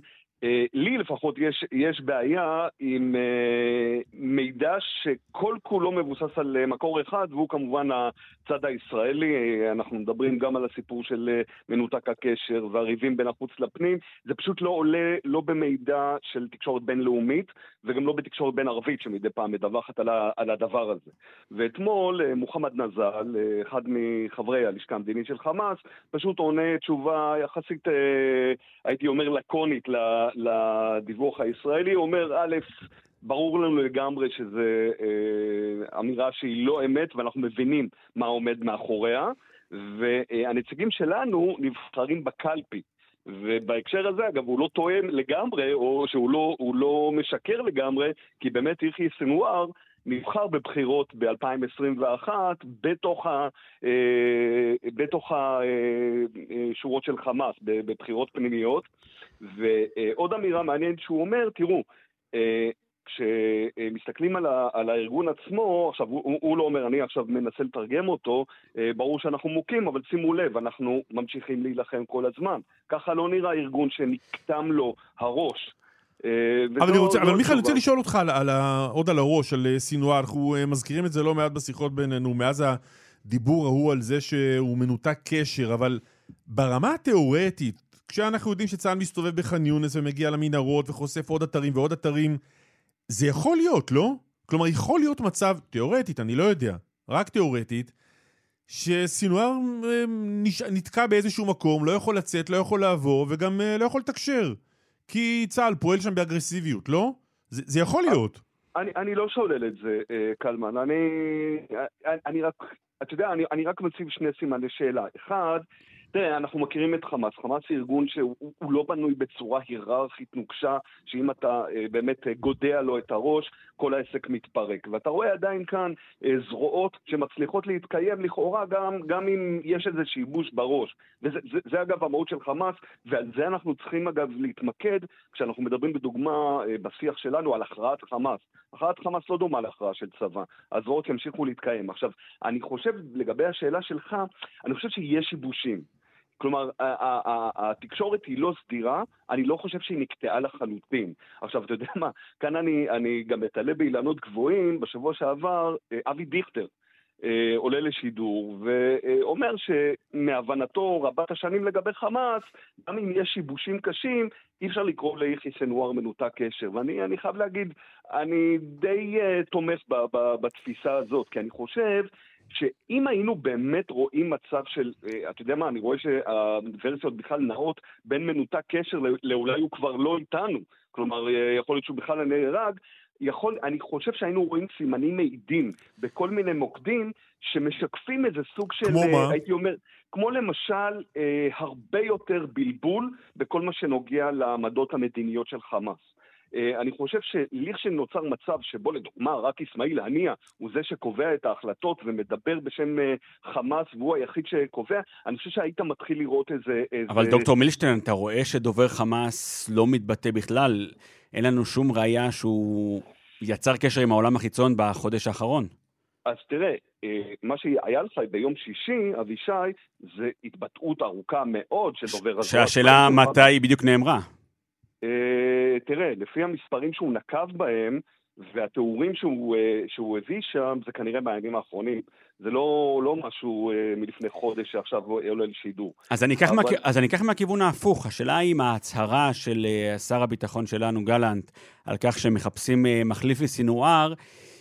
לי לפחות יש, יש בעיה עם uh, מידע שכל כולו מבוסס על אה, מקור אחד, והוא כמובן הצד הישראלי. אה, אנחנו מדברים גם על הסיפור של אה, מנותק הקשר והריבים בין החוץ לפנים. זה פשוט לא עולה לא במידע של תקשורת בינלאומית, וגם לא בתקשורת בין ערבית שמדי פעם מדווחת על, ה, על הדבר הזה. ואתמול מוחמד נזל, אחד מחברי הלשכה המדינית של חמאס, פשוט עונה תשובה יחסית, הייתי אומר, לקונית לדיווח הישראלי. אומר, א', ברור לנו לגמרי שזו אה, אמירה שהיא לא אמת ואנחנו מבינים מה עומד מאחוריה והנציגים שלנו נבחרים בקלפי ובהקשר הזה, אגב, הוא לא טוען לגמרי, או שהוא לא, לא משקר לגמרי, כי באמת יחיא סנוואר נבחר בבחירות ב-2021 בתוך, ה, אה, בתוך השורות אה, של חמאס, בבחירות פנימיות. ועוד אמירה מעניינת שהוא אומר, תראו, כשמסתכלים על, ה, על הארגון עצמו, עכשיו הוא, הוא לא אומר, אני עכשיו מנסה לתרגם אותו, אה, ברור שאנחנו מוכים, אבל שימו לב, אנחנו ממשיכים להילחם כל הזמן. ככה לא נראה ארגון שנקטם לו הראש. אה, אבל, רוצה, אבל מיכאל, אני רוצה לשאול אותך על, על עוד על הראש, על אה, סינואר, אנחנו מזכירים את זה לא מעט בשיחות בינינו, מאז הדיבור ההוא על זה שהוא מנותק קשר, אבל ברמה התיאורטית, כשאנחנו יודעים שצה"ל מסתובב בח'אן יונס ומגיע למנהרות וחושף עוד אתרים ועוד אתרים, זה יכול להיות, לא? כלומר, יכול להיות מצב, תיאורטית, אני לא יודע, רק תיאורטית, שסינואר אה, נתקע באיזשהו מקום, לא יכול לצאת, לא יכול לעבור, וגם אה, לא יכול לתקשר. כי צה"ל פועל שם באגרסיביות, לא? זה, זה יכול להיות. אני, אני לא שולל את זה, אה, קלמן. אני, אני, אני רק, אתה יודע, אני, אני רק מציב שני סימני שאלה. אחד, תראה, אנחנו מכירים את חמאס. חמאס זה ארגון שהוא לא בנוי בצורה היררכית נוקשה, שאם אתה אה, באמת אה, גודע לו את הראש, כל העסק מתפרק. ואתה רואה עדיין כאן אה, זרועות שמצליחות להתקיים לכאורה גם, גם אם יש איזה שיבוש בראש. וזה זה, זה אגב המהות של חמאס, ועל זה אנחנו צריכים אגב להתמקד כשאנחנו מדברים בדוגמה בשיח שלנו על הכרעת חמאס. הכרעת חמאס לא דומה להכרעה של צבא. הזרועות ימשיכו להתקיים. עכשיו, אני חושב, לגבי השאלה שלך, אני חושב שיש שיבושים. כלומר, התקשורת היא לא סדירה, אני לא חושב שהיא נקטעה לחלוטין. עכשיו, אתה יודע מה, כאן אני, אני גם מתעלה באילנות גבוהים, בשבוע שעבר, אה, אבי דיכטר. אה, עולה לשידור ואומר שמהבנתו רבת השנים לגבי חמאס, גם אם יש שיבושים קשים, אי אפשר לקרוא ליחיא סנוואר מנותק קשר. ואני חייב להגיד, אני די uh, תומך בתפיסה הזאת, כי אני חושב שאם היינו באמת רואים מצב של, אה, אתה יודע מה, אני רואה שהוורסיות בכלל נעות בין מנותק קשר לאולי הוא כבר לא איתנו, כלומר, אה, יכול להיות שהוא בכלל נהרג, יכול, אני חושב שהיינו רואים סימנים מעידים בכל מיני מוקדים שמשקפים איזה סוג של, כמו מה? הייתי אומר, כמו למשל אה, הרבה יותר בלבול בכל מה שנוגע לעמדות המדיניות של חמאס. אה, אני חושב שלכשנוצר מצב שבו לדוגמה רק אסמאעיל הנייה הוא זה שקובע את ההחלטות ומדבר בשם אה, חמאס והוא היחיד שקובע, אני חושב שהיית מתחיל לראות איזה... איזה... אבל דוקטור מילשטיין, אתה רואה שדובר חמאס לא מתבטא בכלל? אין לנו שום ראייה שהוא יצר קשר עם העולם החיצון בחודש האחרון. אז תראה, אה, מה שהיה לך ביום שישי, אבישי, זה התבטאות ארוכה מאוד של דובר. שהשאלה מתי היא בדיוק נאמרה. אה, תראה, לפי המספרים שהוא נקב בהם, והתיאורים שהוא, אה, שהוא הביא שם, זה כנראה מהימים האחרונים. זה לא, לא משהו אה, מלפני חודש שעכשיו עולה לשידור. אז אני, אבל... מה, אז אני אקח מהכיוון ההפוך. השאלה היא אם ההצהרה של שר הביטחון שלנו, גלנט, על כך שמחפשים מחליף לסינואר,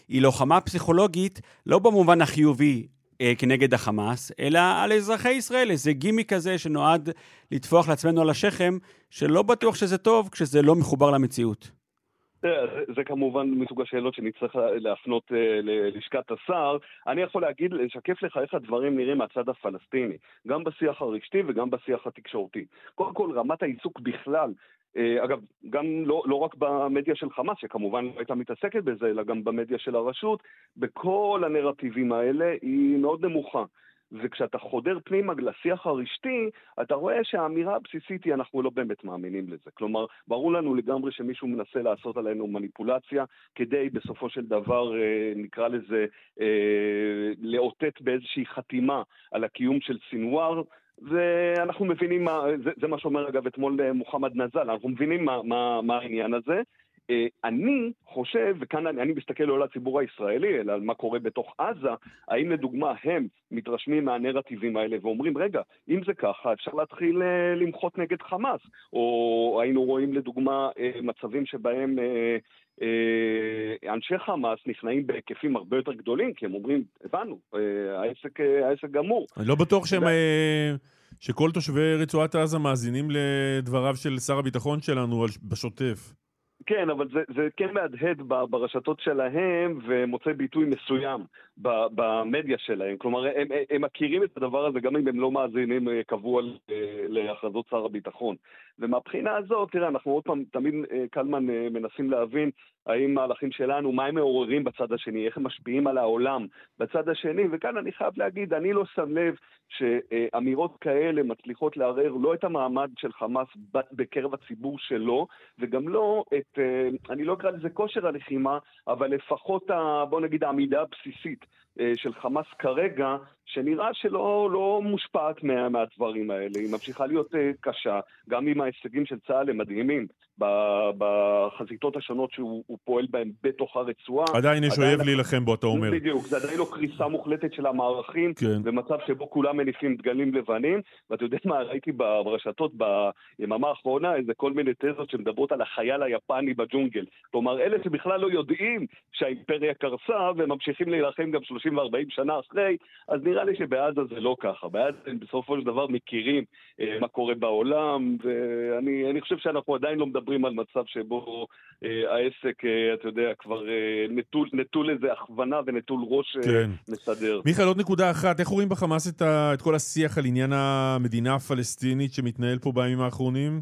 היא לוחמה פסיכולוגית, לא במובן החיובי אה, כנגד החמאס, אלא על אזרחי ישראל, איזה גימי כזה שנועד לטפוח לעצמנו על השכם, שלא בטוח שזה טוב כשזה לא מחובר למציאות. זה, זה כמובן מסוג השאלות שנצטרך להפנות uh, ללשכת השר. אני יכול להגיד, לשקף לך איך הדברים נראים מהצד הפלסטיני, גם בשיח הרשתי וגם בשיח התקשורתי. קודם כל, רמת העיסוק בכלל אה, אגב, גם לא, לא רק במדיה של חמאס, שכמובן לא הייתה מתעסקת בזה, אלא גם במדיה של הרשות, בכל הנרטיבים האלה היא מאוד נמוכה. וכשאתה חודר פנימה לשיח הרשתי, אתה רואה שהאמירה הבסיסית היא אנחנו לא באמת מאמינים לזה. כלומר, ברור לנו לגמרי שמישהו מנסה לעשות עלינו מניפולציה, כדי בסופו של דבר, אה, נקרא לזה, אה, לאותת באיזושהי חתימה על הקיום של סינואר, ואנחנו מבינים מה, זה, זה מה שאומר אגב אתמול אה, מוחמד נזל, אנחנו מבינים מה, מה, מה העניין הזה. אה, אני חושב, וכאן אני, אני מסתכל לא על הציבור הישראלי, אלא על מה קורה בתוך עזה, האם לדוגמה הם מתרשמים מהנרטיבים האלה ואומרים, רגע, אם זה ככה, אפשר להתחיל אה, למחות נגד חמאס, או היינו רואים לדוגמה אה, מצבים שבהם אנשי חמאס נכנעים בהיקפים הרבה יותר גדולים, כי הם אומרים, הבנו, העסק, העסק גמור. אני לא בטוח שהם... שכל תושבי רצועת עזה מאזינים לדבריו של שר הביטחון שלנו בשוטף. כן, אבל זה, זה כן מהדהד ברשתות שלהם ומוצא ביטוי מסוים במדיה שלהם. כלומר, הם, הם מכירים את הדבר הזה גם אם הם לא מאזינים אה, קבוע אה, להכרזות שר הביטחון. ומהבחינה הזאת, תראה, אנחנו עוד פעם, תמיד אה, קלמן מנסים להבין האם מהלכים שלנו, מה הם מעוררים בצד השני, איך הם משפיעים על העולם בצד השני, וכאן אני חייב להגיד, אני לא שם לב שאמירות כאלה מצליחות לערער לא את המעמד של חמאס בקרב הציבור שלו, וגם לא את, אני לא אקרא לזה כושר הלחימה, אבל לפחות, ה, בוא נגיד, העמידה הבסיסית אה, של חמאס כרגע, שנראה שלא לא מושפעת מה, מהדברים האלה. היא ממשיכה להיות אה, קשה, גם אם ההישגים של צה"ל הם מדהימים בחזיתות השונות שהוא פועל בהן בתוך הרצועה. עדיין יש אויב להילחם בו, אתה אומר. בדיוק, זה עדיין לא קריסה מוחלטת של המערכים, כן. במצב שבו כולם מניפים דגלים לבנים, ואתה יודע מה, ראיתי ברשתות ביממה האחרונה איזה כל מיני תזות שמדברות על החייל היפני בג'ונגל. כלומר, אלה שבכלל לא יודעים שהאימפריה קרסה, וממשיכים להילחם גם 30 ו-40 שנה אחרי, אז נראה לי שבעזה זה לא ככה. בעזה הם בסופו של דבר מכירים אה, מה קורה בעולם, ואני חושב שאנחנו עדיין לא מדברים על מצב שבו אה, העסק, אה, אתה יודע, כבר אה, נטול, נטול איזה הכוונה ונטול ראש אה, כן. מסדר. מיכאל, עוד נקודה אחת, איך רואים בחמאס את, ה, את כל השיח על עניין המדינה הפלסטינית שמתנהל פה בימים האחרונים?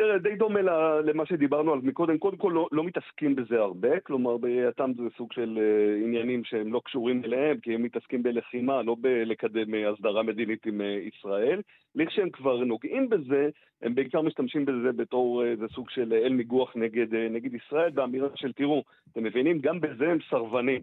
אה, תראה, די דומה למה שדיברנו על מקודם. קודם כל, לא, לא מתעסקים בזה הרבה, כלומר, בראייתם זה סוג של uh, עניינים שהם לא קשורים אליהם, כי הם מתעסקים בלחימה, לא בלקדם uh, הסדרה מדינית עם uh, ישראל. לכשהם כבר נוגעים בזה, הם בעיקר משתמשים בזה בתור איזה uh, סוג של אל ניגוח נגד, uh, נגד ישראל, באמירה של, תראו, אתם מבינים, גם בזה הם סרבנים.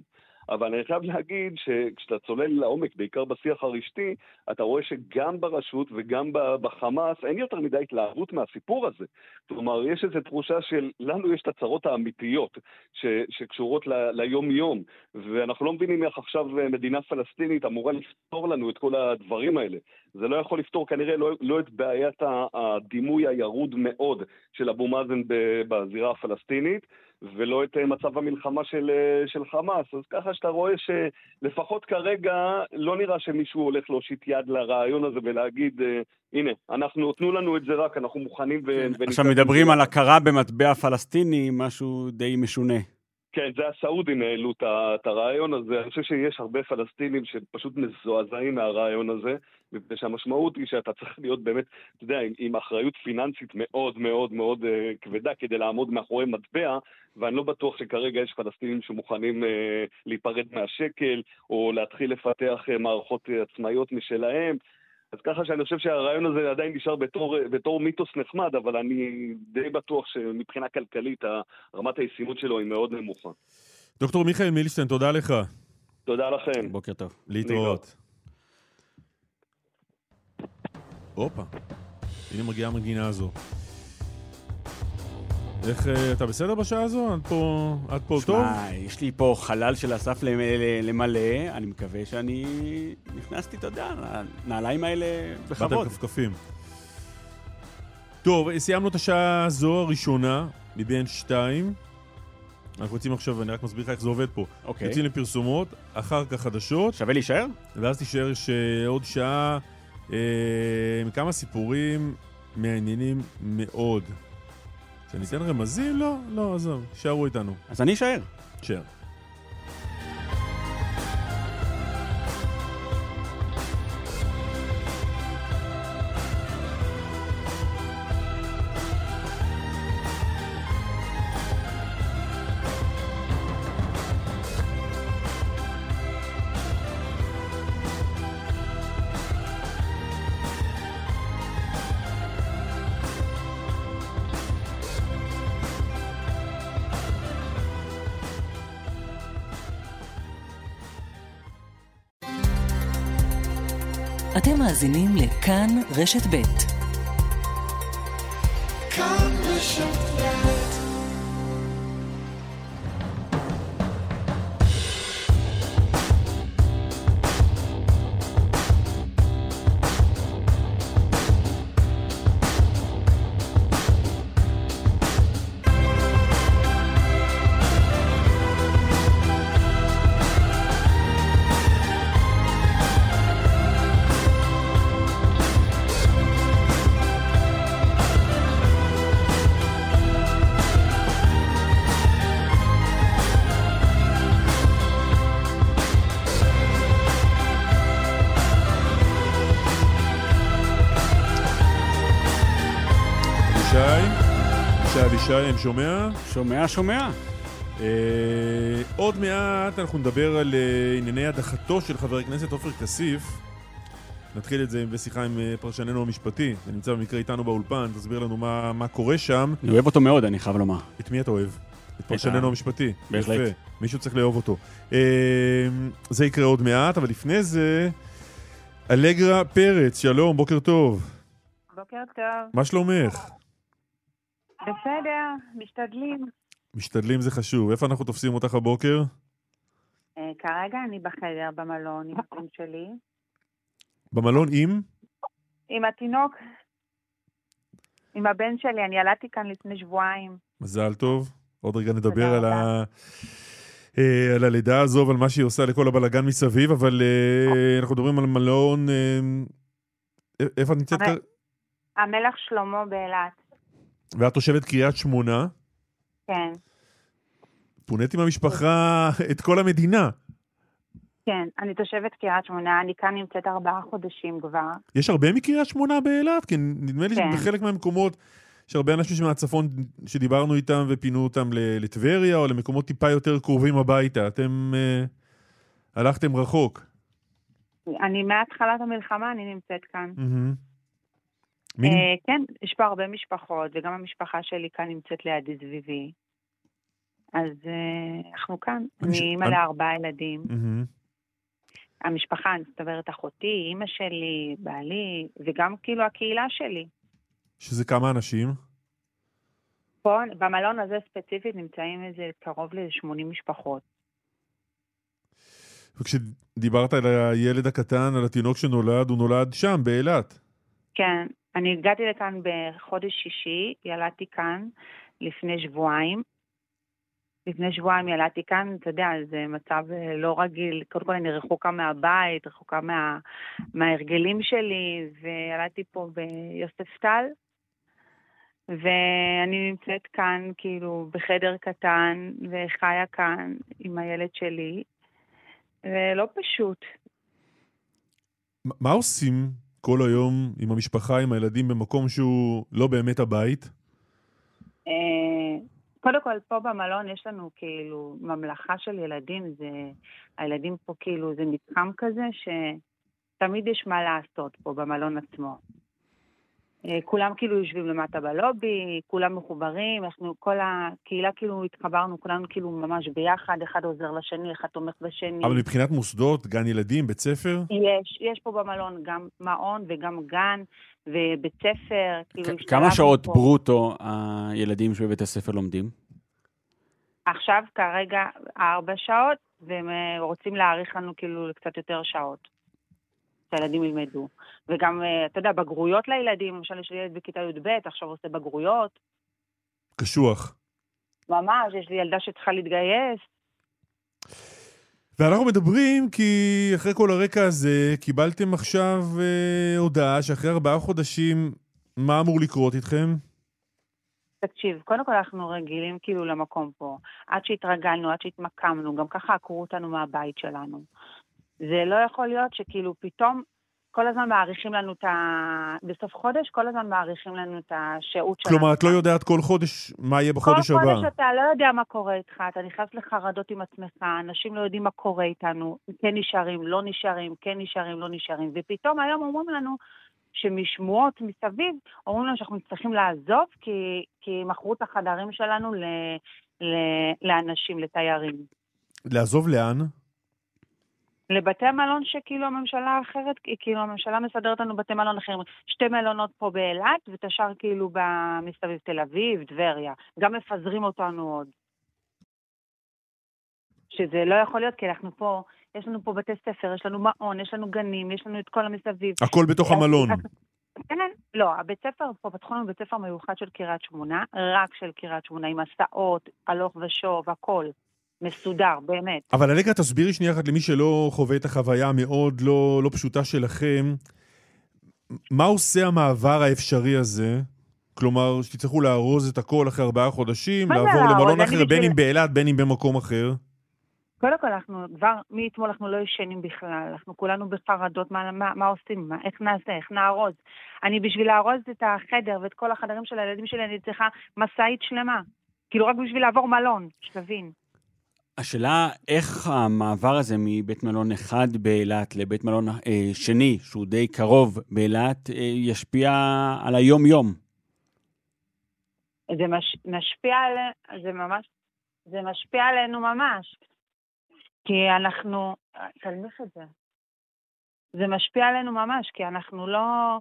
אבל אני חייב להגיד שכשאתה צולל לעומק, בעיקר בשיח הרשתי, אתה רואה שגם ברשות וגם בחמאס אין יותר מדי התלהבות מהסיפור הזה. כלומר, יש איזו תחושה של לנו יש את הצרות האמיתיות ש, שקשורות ל, ליום-יום, ואנחנו לא מבינים איך עכשיו מדינה פלסטינית אמורה לפתור לנו את כל הדברים האלה. זה לא יכול לפתור כנראה לא, לא את בעיית הדימוי הירוד מאוד של אבו מאזן בזירה הפלסטינית. ולא את אה, מצב המלחמה של, אה, של חמאס. אז ככה שאתה רואה שלפחות כרגע לא נראה שמישהו הולך להושיט יד לרעיון הזה ולהגיד, אה, הנה, אנחנו, תנו לנו את זה רק, אנחנו מוכנים ו... כן. עכשיו מדברים על הכרה במטבע פלסטיני, משהו די משונה. כן, זה הסעודים העלו את הרעיון הזה. אני חושב שיש הרבה פלסטינים שפשוט מזועזעים מהרעיון הזה, מפני שהמשמעות היא שאתה צריך להיות באמת, אתה יודע, עם, עם אחריות פיננסית מאוד מאוד מאוד uh, כבדה כדי לעמוד מאחורי מטבע, ואני לא בטוח שכרגע יש פלסטינים שמוכנים uh, להיפרד מהשקל, או להתחיל לפתח uh, מערכות uh, עצמאיות משלהם. אז ככה שאני חושב שהרעיון הזה עדיין נשאר בתור, בתור מיתוס נחמד, אבל אני די בטוח שמבחינה כלכלית רמת הישימות שלו היא מאוד נמוכה. דוקטור מיכאל מילשטיין, תודה לך. תודה לכם. בוקר טוב. להתראות. הופה, הנה מגיעה המגינה הזו. איך, אה, אתה בסדר בשעה הזו? את פה, את פה שמה, טוב? שמע, יש לי פה חלל של אסף למלא, אני מקווה שאני נכנסתי, אתה יודע, לנעליים האלה בכבוד. באת כפכפים. טוב, סיימנו את השעה הזו הראשונה מבין שתיים. אנחנו יוצאים עכשיו, אני רק מסביר לך איך זה עובד פה. אוקיי. יוצאים לפרסומות, אחר כך חדשות. שווה להישאר? ואז תישאר שעוד שעה אה, עם כמה סיפורים מעניינים מאוד. שאני אתן רמזים? לא, לא, עזוב, שערו איתנו. אז אני אשאר. שער. מאזינים לכאן רשת ב'. שי, שומע? שומע, שומע. אה, עוד מעט אנחנו נדבר על אה, ענייני הדחתו של חבר הכנסת עופר כסיף. נתחיל את זה בשיחה עם אה, פרשננו המשפטי, נמצא במקרה איתנו באולפן, תסביר לנו מה, מה קורה שם. אני אוהב אותו מאוד, אני חייב לומר. את מי אתה אוהב? את פרשננו המשפטי. בהחלט. יפה. מישהו צריך לאהוב אותו. אה, זה יקרה עוד מעט, אבל לפני זה, אלגרה פרץ, שלום, בוקר טוב. בוקר טוב. מה שלומך? בסדר, משתדלים. משתדלים זה חשוב. איפה אנחנו תופסים אותך הבוקר? אה, כרגע אני בחדר במלון עם הבן שלי, במלון עם? עם התינוק, עם הבן שלי, אני ילדתי כאן לפני שבועיים. מזל טוב. עוד רגע נדבר על, ה... אה, על הלידה הזו ועל מה שהיא עושה לכל הבלגן מסביב, אבל אה, אנחנו מדברים על מלון... איפה את נמצאת? המלך שלמה באילת, ואת תושבת קריית שמונה. כן, פונית עם המשפחה את כל המדינה. כן. אני תושבת קריית שמונה, אני כאן נמצאת ארבעה חודשים כבר. יש הרבה מקריית שמונה באילת? כי נדמה לי כן. שבחלק מהמקומות יש הרבה אנשים מהצפון שדיברנו איתם ופינו אותם לטבריה או למקומות טיפה יותר קרובים הביתה. אתם אה, הלכתם רחוק. אני מהתחלת המלחמה, אני נמצאת כאן. מהמם. מי אה, כן, יש פה הרבה משפחות, וגם המשפחה שלי כאן נמצאת לידי סביבי. אז אה, אנחנו כאן. אני אימא לארבעה ילדים. המשפחה, אני מדברת אחותי, אימא שלי, בעלי, וגם כאילו הקהילה שלי. שזה כמה אנשים? פה, במלון הזה ספציפית נמצאים איזה קרוב ל-80 משפחות. וכשדיברת על הילד הקטן, על התינוק שנולד, הוא נולד שם, באילת. כן, אני הגעתי לכאן בחודש שישי, ילדתי כאן לפני שבועיים. לפני שבועיים ילדתי כאן, אתה יודע, זה מצב אה, לא רגיל. קודם כל אני רחוקה מהבית, רחוקה מה, מההרגלים שלי, וילדתי פה ביוספטל. ואני נמצאת כאן, כאילו, בחדר קטן, וחיה כאן עם הילד שלי. ולא פשוט. מה- מה עושים כל היום עם המשפחה, עם הילדים, במקום שהוא לא באמת הבית? אה, קודם כל, פה במלון יש לנו כאילו ממלכה של ילדים, זה, הילדים פה כאילו, זה מתחם כזה שתמיד יש מה לעשות פה במלון עצמו. אה, כולם כאילו יושבים למטה בלובי, כולם מחוברים, אנחנו, כל הקהילה כאילו התחברנו, כולנו כאילו ממש ביחד, אחד עוזר לשני, אחד תומך בשני. אבל מבחינת מוסדות, גן ילדים, בית ספר? יש, יש פה במלון גם מעון וגם גן ובית ספר. כאילו, כמה שעות פה. ברוטו הילדים שבבית הספר לומדים? עכשיו כרגע ארבע שעות, והם אה, רוצים להאריך לנו כאילו קצת יותר שעות. שהילדים ילמדו. וגם, אה, אתה יודע, בגרויות לילדים, למשל יש לי ילד בכיתה י"ב, עכשיו עושה בגרויות. קשוח. ממש, יש לי ילדה שצריכה להתגייס. ואנחנו מדברים כי אחרי כל הרקע הזה, קיבלתם עכשיו אה, הודעה שאחרי ארבעה חודשים, מה אמור לקרות איתכם? תקשיב, קודם כל אנחנו רגילים כאילו למקום פה. עד שהתרגלנו, עד שהתמקמנו, גם ככה עקרו אותנו מהבית שלנו. זה לא יכול להיות שכאילו פתאום כל הזמן מאריכים לנו את ה... בסוף חודש, כל הזמן מאריכים לנו את השהות שלנו. כלומר, את לא יודעת כל חודש מה יהיה בחודש כל הבא. חודש אתה לא יודע מה קורה איתך, אתה נכנס לחרדות עם עצמך, אנשים לא יודעים מה קורה איתנו, כן נשארים, לא נשארים, כן נשארים, לא נשארים, ופתאום היום אומרים לנו שמשמועות מסביב, אומרים לנו שאנחנו צריכים לעזוב כי, כי מכרו את החדרים שלנו ל, ל, לאנשים, לתיירים. לעזוב לאן? לבתי מלון שכאילו הממשלה האחרת, כאילו הממשלה מסדרת לנו בתי מלון אחרים. שתי מלונות פה באילת, ואת השאר כאילו מסביב תל אביב, טבריה. גם מפזרים אותנו עוד. שזה לא יכול להיות, כי אנחנו פה, יש לנו פה בתי ספר, יש לנו מעון, יש לנו גנים, יש לנו את כל המסביב. הכל בתוך המלון. כן, לא, הבית ספר, פה פתחו לנו בית ספר מיוחד של קריית שמונה, רק של קריית שמונה, עם הסעות, הלוך ושוב, הכל. מסודר, באמת. אבל אלגה, תסבירי שנייה אחת למי שלא חווה את החוויה המאוד לא, לא פשוטה שלכם, מה עושה המעבר האפשרי הזה? כלומר, שתצטרכו לארוז את הכל אחרי ארבעה חודשים, לעבור? למלון אחר, בין בשביל- אם באילת, בין אם במקום אחר. קודם כל, אנחנו כבר, מאתמול אנחנו לא ישנים בכלל, אנחנו כולנו בחרדות, מה, מה, מה עושים, מה, איך נעשה, איך נארוז. אני בשביל לארוז את החדר ואת כל החדרים של הילדים שלי, אני צריכה משאית שלמה. כאילו רק בשביל לעבור מלון, שתבין. השאלה איך המעבר הזה מבית מלון אחד באילת לבית מלון אה, שני, שהוא די קרוב באילת, אה, ישפיע על היום-יום. זה מש, משפיע על... זה ממש... זה משפיע עלינו ממש. כי אנחנו... תלמיך את זה. זה משפיע עלינו ממש, כי אנחנו לא...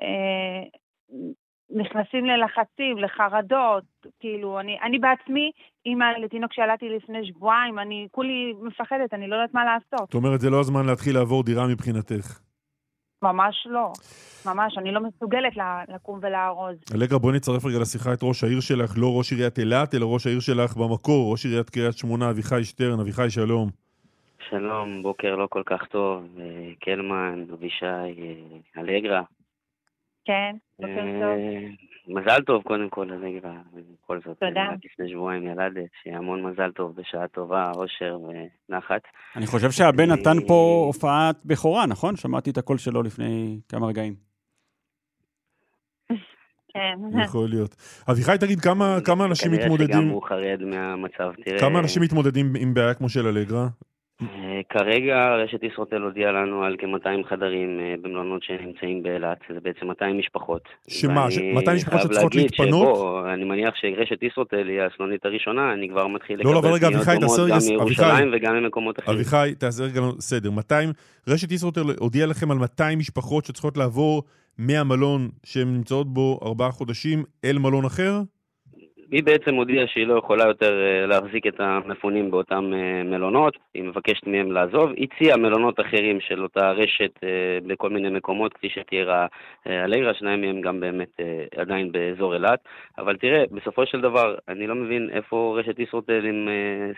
אה, נכנסים ללחצים, לחרדות, כאילו, אני, אני בעצמי, אימא לתינוק שילדתי לפני שבועיים, אני כולי מפחדת, אני לא יודעת מה לעשות. זאת אומרת, זה לא הזמן להתחיל לעבור דירה מבחינתך. ממש לא. ממש, אני לא מסוגלת לקום ולארוז. אלגרה, בואי נצרף רגע לשיחה את ראש העיר שלך, לא ראש עיריית אילת, אלא ראש העיר שלך במקור, ראש עיריית קריית שמונה, אביחי שטרן. אביחי, שלום. שלום, בוקר לא כל כך טוב. אה, קלמן, אבישי, אה, אלגרה. כן, בוקר טוב. אה, מזל טוב קודם כל, אלגרה. בכל זאת, תודה. לפני שבועיים ילדת, שיהיה המון מזל טוב בשעה טובה, אושר ונחת. אני חושב שהבן נתן פה הופעת בכורה, נכון? שמעתי את הקול שלו לפני כמה רגעים. כן. יכול להיות. אביחי, תגיד, כמה אנשים מתמודדים... כנראה שגם הוא חרד מהמצב. תראה... כמה אנשים מתמודדים עם בעיה כמו של אלגרה? אה, כרגע רשת ישרוטל הודיעה לנו על כ-200 חדרים אה, במלונות שנמצאים באילת, זה בעצם 200 משפחות. שמה, 200 משפחות שצריכות להתפנות? שבו, אני מניח שרשת ישרוטל היא הסלונית הראשונה, אני כבר מתחיל לא, לקבל פניות דומות גם מירושלים וגם ממקומות אחרים. אביחי, תעשה רגע סדר, 200, רשת ישרוטל הודיעה לכם על 200 משפחות שצריכות לעבור מהמלון שהן נמצאות בו ארבעה חודשים אל מלון אחר? היא בעצם הודיעה שהיא לא יכולה יותר אה, להחזיק את המפונים באותם אה, מלונות, היא מבקשת מהם לעזוב. הציעה מלונות אחרים של אותה רשת אה, בכל מיני מקומות, כפי שתיארה אליירה, שניים מהם גם באמת עדיין באזור אילת. אבל תראה, בסופו של דבר, אני לא מבין איפה רשת ישרוטל עם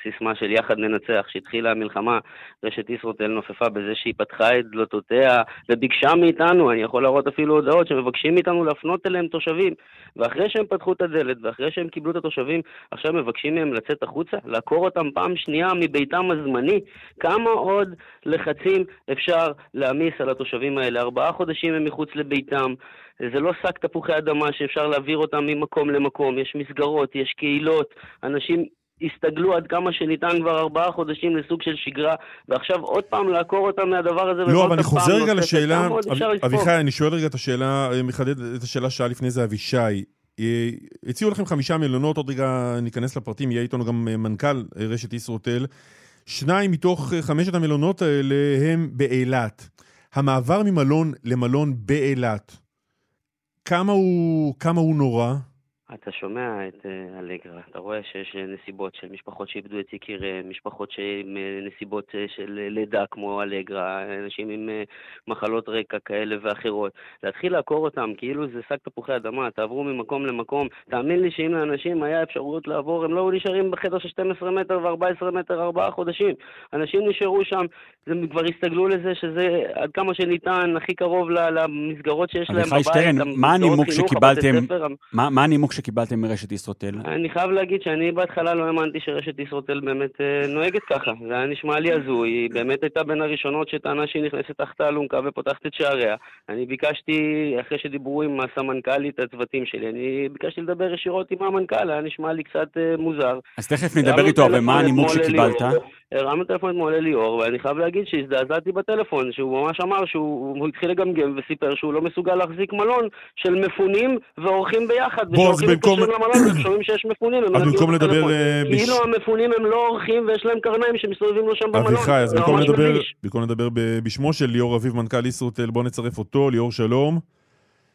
סיסמה של יחד ננצח. כשהתחילה המלחמה, רשת ישרוטל נופפה בזה שהיא פתחה את דלתותיה וביקשה מאיתנו, אני יכול להראות אפילו הודעות שמבקשים מאיתנו להפנות אליהם תושבים. ואחרי שהם פתחו את הדלת, ואחרי שהם קיבלו את התושבים, עכשיו מבקשים מהם לצאת החוצה, לעקור אותם פעם שנייה מביתם הזמני. כמה עוד לחצים אפשר להעמיס על התושבים האלה? ארבעה חודשים הם מחוץ לביתם. זה לא שק תפוחי אדמה שאפשר להעביר אותם ממקום למקום, יש מסגרות, יש קהילות, אנשים הסתגלו עד כמה שניתן כבר ארבעה חודשים לסוג של שגרה, ועכשיו עוד פעם לעקור אותם מהדבר הזה. לא, אבל אני חוזר רגע לשאלה, אביחי, אני שואל רגע את השאלה, מחדד את השאלה שעה לפני זה אבישי. אה, הציעו לכם חמישה מלונות, עוד רגע ניכנס לפרטים, יהיה איתנו גם אה, מנכ"ל אה, רשת ישרוטל. שניים מתוך חמשת המלונות האלה הם באילת. המעבר ממלון למלון באילת, כמה הוא, כמה הוא נורא? אתה שומע את uh, אלגרה, אתה רואה שיש אה, נסיבות של משפחות שאיבדו את יקיריהם, משפחות עם נסיבות של לידה כמו אלגרה, אנשים עם מחלות רקע כאלה ואחרות. להתחיל לעקור אותם כאילו זה שק תפוחי אדמה, תעברו ממקום למקום. תאמין לי שאם לאנשים היה אפשרות לעבור, הם לא היו נשארים בחדר של 12 מטר ו-14 מטר ארבעה חודשים. אנשים נשארו שם, הם כבר הסתגלו לזה שזה עד כמה שניתן הכי קרוב למסגרות שיש להם בבית. שטרן, מה הנימוק שקיבלתם? מה הנימוק שקיבלתם מרשת ישרוטל? אני חייב להגיד שאני בהתחלה לא האמנתי שרשת ישרוטל באמת אה, נוהגת ככה. זה היה נשמע לי הזוי, היא באמת הייתה בין הראשונות שטענה שהיא נכנסת תחת האלונקה ופותחת את שעריה. אני ביקשתי, אחרי שדיברו עם הסמנכ"לית הצוותים שלי, אני ביקשתי לדבר ישירות עם המנכ"ל, היה נשמע לי קצת אה, מוזר. אז תכף נדבר איתו, ומה הנימוק שקיבלת? הרמנו טלפון אתמול לליאור, ואני חייב להגיד שהזדעזעתי בטלפון, שהוא ממש אמר שהוא התחיל לגמגם וסיפר שהוא לא מסוגל להחזיק מלון של מפונים ואורחים ביחד. בוא, אז במקום... למלון ושומעים שיש מפונים, אז במקום לדבר... כאילו המפונים הם לא אורחים ויש להם קרניים שמסתובבים לו שם במלון. אביחי, אז במקום לדבר, במקום לדבר בשמו של ליאור אביב, מנכ"ל ישרוטל, בוא נצרף אותו. ליאור, שלום.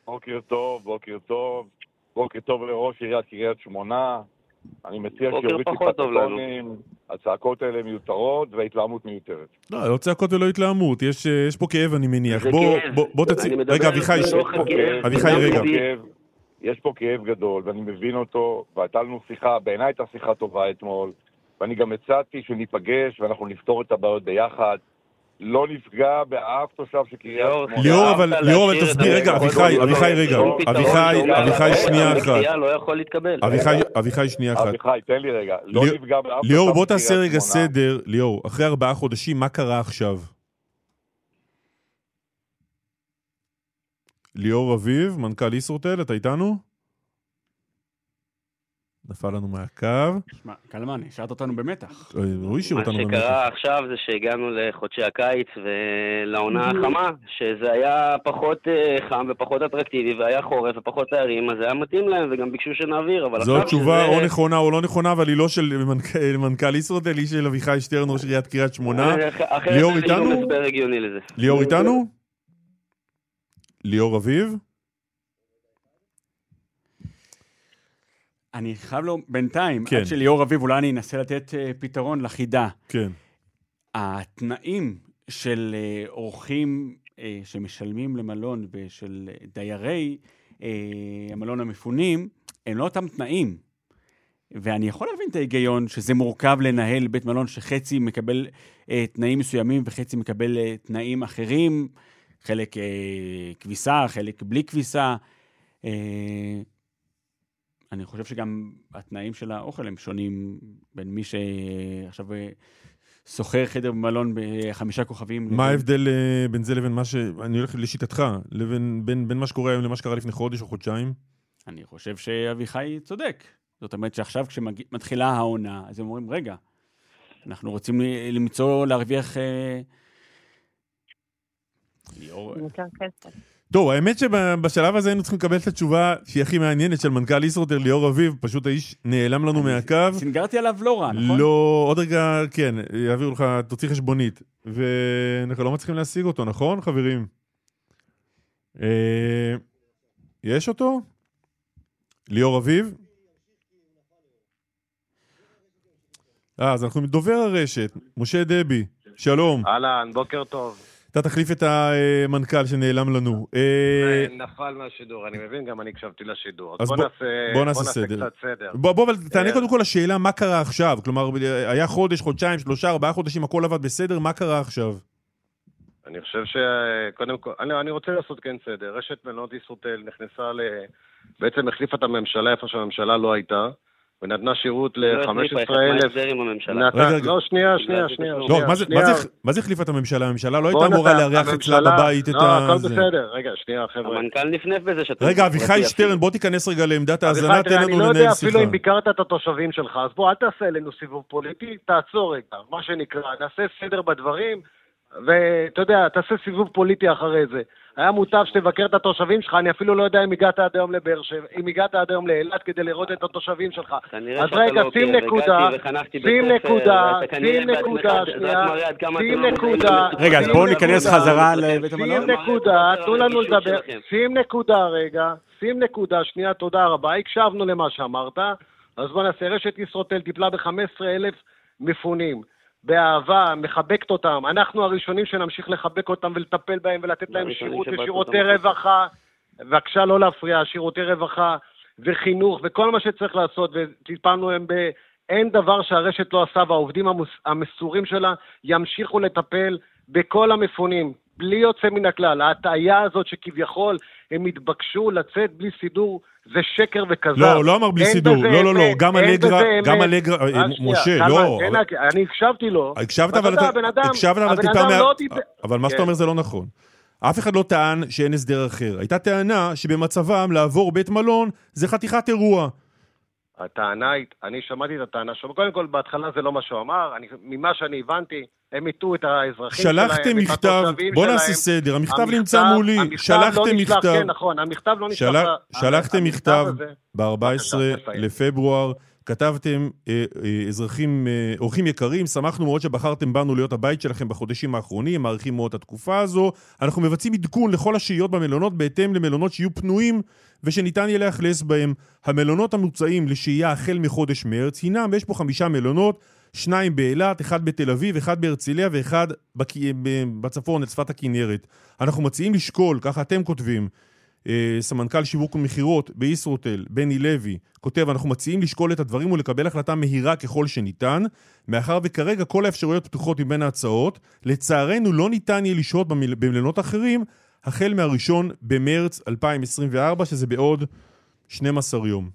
בוקר טוב, בוקר טוב. בוקר טוב לראש עיריית קריית שמונה. אני מציע שיוריד טיפה את הטונים, הצעקות האלה מיותרות וההתלהמות מיותרת. לא, לא צעקות ולא התלהמות, יש, יש פה כאב אני מניח. בוא. בוא, בוא תציג, רגע אביחי, אביחי רגע. יש פה כאב גדול ואני מבין אותו, והייתה לנו שיחה, בעיניי הייתה שיחה טובה אתמול, ואני גם הצעתי שניפגש ואנחנו נפתור את הבעיות ביחד. לא נפגע באף תושב של קריית שמונה. ליאור, אבל, ליאור, אבל תסביר, רגע, אביחי, אביחי, רגע, אביחי, אביחי, שנייה אחת. לא. אביחי, שנייה אחת. אביחי, תן לי רגע, לא נפגע באף תושב ליאור, בוא תעשה רגע סדר, ליאור, אחרי ארבעה חודשים, מה קרה עכשיו? ליאור אביב, מנכ"ל ישרוטל, אתה איתנו? נפל לנו מהקו. שמע, קלמן, השארת אותנו במתח. הוא השאיר אותנו במתח. מה שקרה עכשיו זה שהגענו לחודשי הקיץ ולעונה החמה, שזה היה פחות אה, חם ופחות אטרקטיבי, והיה חורף ופחות תיירים, אז זה היה מתאים להם, וגם ביקשו שנעביר, אבל זו תשובה או נכונה או לא נכונה, אבל היא לא של מנכ"ל ישרוטל, היא של אביחי שטרן, ראש עיריית קריית שמונה. ליאור איתנו? ליאור איתנו? ליאור אביב? אני חייב לו, בינתיים, כן. עד שליאור אביב, אולי אני אנסה לתת uh, פתרון לחידה. כן. התנאים של uh, אורחים uh, שמשלמים למלון ושל דיירי uh, המלון המפונים, הם לא אותם תנאים. ואני יכול להבין את ההיגיון שזה מורכב לנהל בית מלון שחצי מקבל uh, תנאים מסוימים וחצי מקבל uh, תנאים אחרים, חלק uh, כביסה, חלק בלי כביסה. Uh, אני חושב שגם התנאים של האוכל הם שונים בין מי שעכשיו שוכר חדר במלון בחמישה כוכבים. מה ההבדל בין זה לבין מה ש... אני הולך לשיטתך, לבין בין, בין מה שקורה היום למה שקרה לפני חודש או חודשיים? אני חושב שאביחי צודק. זאת אומרת שעכשיו כשמתחילה העונה, אז הם אומרים, רגע, אנחנו רוצים למצוא, להרוויח... כסף. טוב, האמת שבשלב הזה היינו צריכים לקבל את התשובה שהיא הכי מעניינת של מנכ"ל ישרוטל, ליאור אביב, פשוט האיש נעלם לנו מהקו. סינגרתי עליו לא רע, נכון? לא, עוד רגע, כן, יעבירו לך, תוציא חשבונית. ואנחנו לא מצליחים להשיג אותו, נכון, חברים? יש אותו? ליאור אביב? אה, אז אנחנו עם דובר הרשת, משה דבי, שלום. אהלן, בוקר טוב. אתה תחליף את המנכ"ל שנעלם לנו. נפל מהשידור, אני מבין, גם אני הקשבתי לשידור. אז בוא נעשה, בוא נעשה סדר. קצת סדר. בוא, בוא, אבל תענה קודם כל לשאלה מה קרה עכשיו. כלומר, היה חודש, חודשיים, שלושה, ארבעה חודשים, הכל עבד בסדר, מה קרה עכשיו? אני חושב שקודם כל, אני, אני רוצה לעשות כן סדר. רשת מלונות ישרוטל נכנסה ל... בעצם החליפה את הממשלה איפה שהממשלה לא הייתה. ונתנה שירות ל-15 אלף... לא, שנייה, שנייה, שנייה. לא, מה זה החליפה את הממשלה? הממשלה לא הייתה אמורה לארח אצלה בבית את ה... לא, הכל בסדר. רגע, שנייה, חבר'ה. המנכ"ל נפנף בזה שאתה... רגע, אביחי שטרן, בוא תיכנס רגע לעמדת ההאזנה, תן לנו לנהל שיחה. אני לא יודע אפילו אם ביקרת את התושבים שלך, אז בוא, אל תעשה אלינו סיבוב פוליטי, תעצור רגע, מה שנקרא, נעשה סדר בדברים, ואתה יודע, תעשה סיבוב פוליטי אחרי זה. היה מוטב שתבקר את התושבים שלך, אני אפילו לא יודע אם הגעת עד היום לבאר שבע, אם הגעת עד היום לאילת כדי לראות את התושבים שלך. אז רגע, שים נקודה, שים נקודה, שים נקודה, שנייה, שים נקודה. רגע, אז בואו ניכנס חזרה לבית המלון. שים נקודה, תנו לנו לדבר, שים נקודה רגע, שים נקודה, שנייה, תודה רבה, הקשבנו למה שאמרת, אז בוא נעשה, רשת ישרוטל טיפלה ב-15 אלף מפונים. באהבה, מחבקת אותם. אנחנו הראשונים שנמשיך לחבק אותם ולטפל בהם ולתת להם שירות ושירותי רווחה. בבקשה לא להפריע, שירותי רווחה וחינוך וכל מה שצריך לעשות, וטיפלנו הם ב... אין דבר שהרשת לא עשה, והעובדים המסורים שלה ימשיכו לטפל בכל המפונים, בלי יוצא מן הכלל. ההטעיה הזאת שכביכול הם התבקשו לצאת בלי סידור, זה שקר וכזב. לא, לא אמר בלי סידור, לא, לא, לא, גם אלגרה, גם אלגרה, משה, לא. אני הקשבתי לו. הקשבת, אבל הקשבת, אבל טיפה מה... אבל מה שאתה אומר זה לא נכון. אף אחד לא טען שאין הסדר אחר. הייתה טענה שבמצבם לעבור בית מלון זה חתיכת אירוע. הטענה, אני שמעתי את הטענה שלו, קודם כל בהתחלה זה לא מה שהוא אמר, אני, ממה שאני הבנתי, הם הטעו את האזרחים שלהם, שלחתם מכתב, בוא נעשה סדר, המכתב, המכתב נמצא מולי, שלחתם לא מכתב, כן נכון, המכתב לא נשלח, של... שלחתם מכתב ב-14 לפברואר, כתבתם, אה, אה, אזרחים, אה, אורחים יקרים, שמחנו מאוד שבחרתם בנו להיות הבית שלכם בחודשים האחרונים, מעריכים מאוד את התקופה הזו. אנחנו מבצעים עדכון לכל השהיות במלונות בהתאם למלונות שיהיו פנויים ושניתן יהיה לאכלס בהם. המלונות המוצעים לשהייה החל מחודש מרץ הינם, ויש פה חמישה מלונות, שניים באילת, אחד בתל אביב, אחד בהרצליה ואחד. בצפון, את שפת הכנרת. אנחנו מציעים לשקול, ככה אתם כותבים, סמנכ"ל שיווק ומכירות בישרוטל, בני לוי, כותב, אנחנו מציעים לשקול את הדברים ולקבל החלטה מהירה ככל שניתן, מאחר וכרגע כל האפשרויות פתוחות מבין ההצעות. לצערנו לא ניתן יהיה לשהות במלונות אחרים החל מהראשון במרץ 2024, שזה בעוד 12 יום.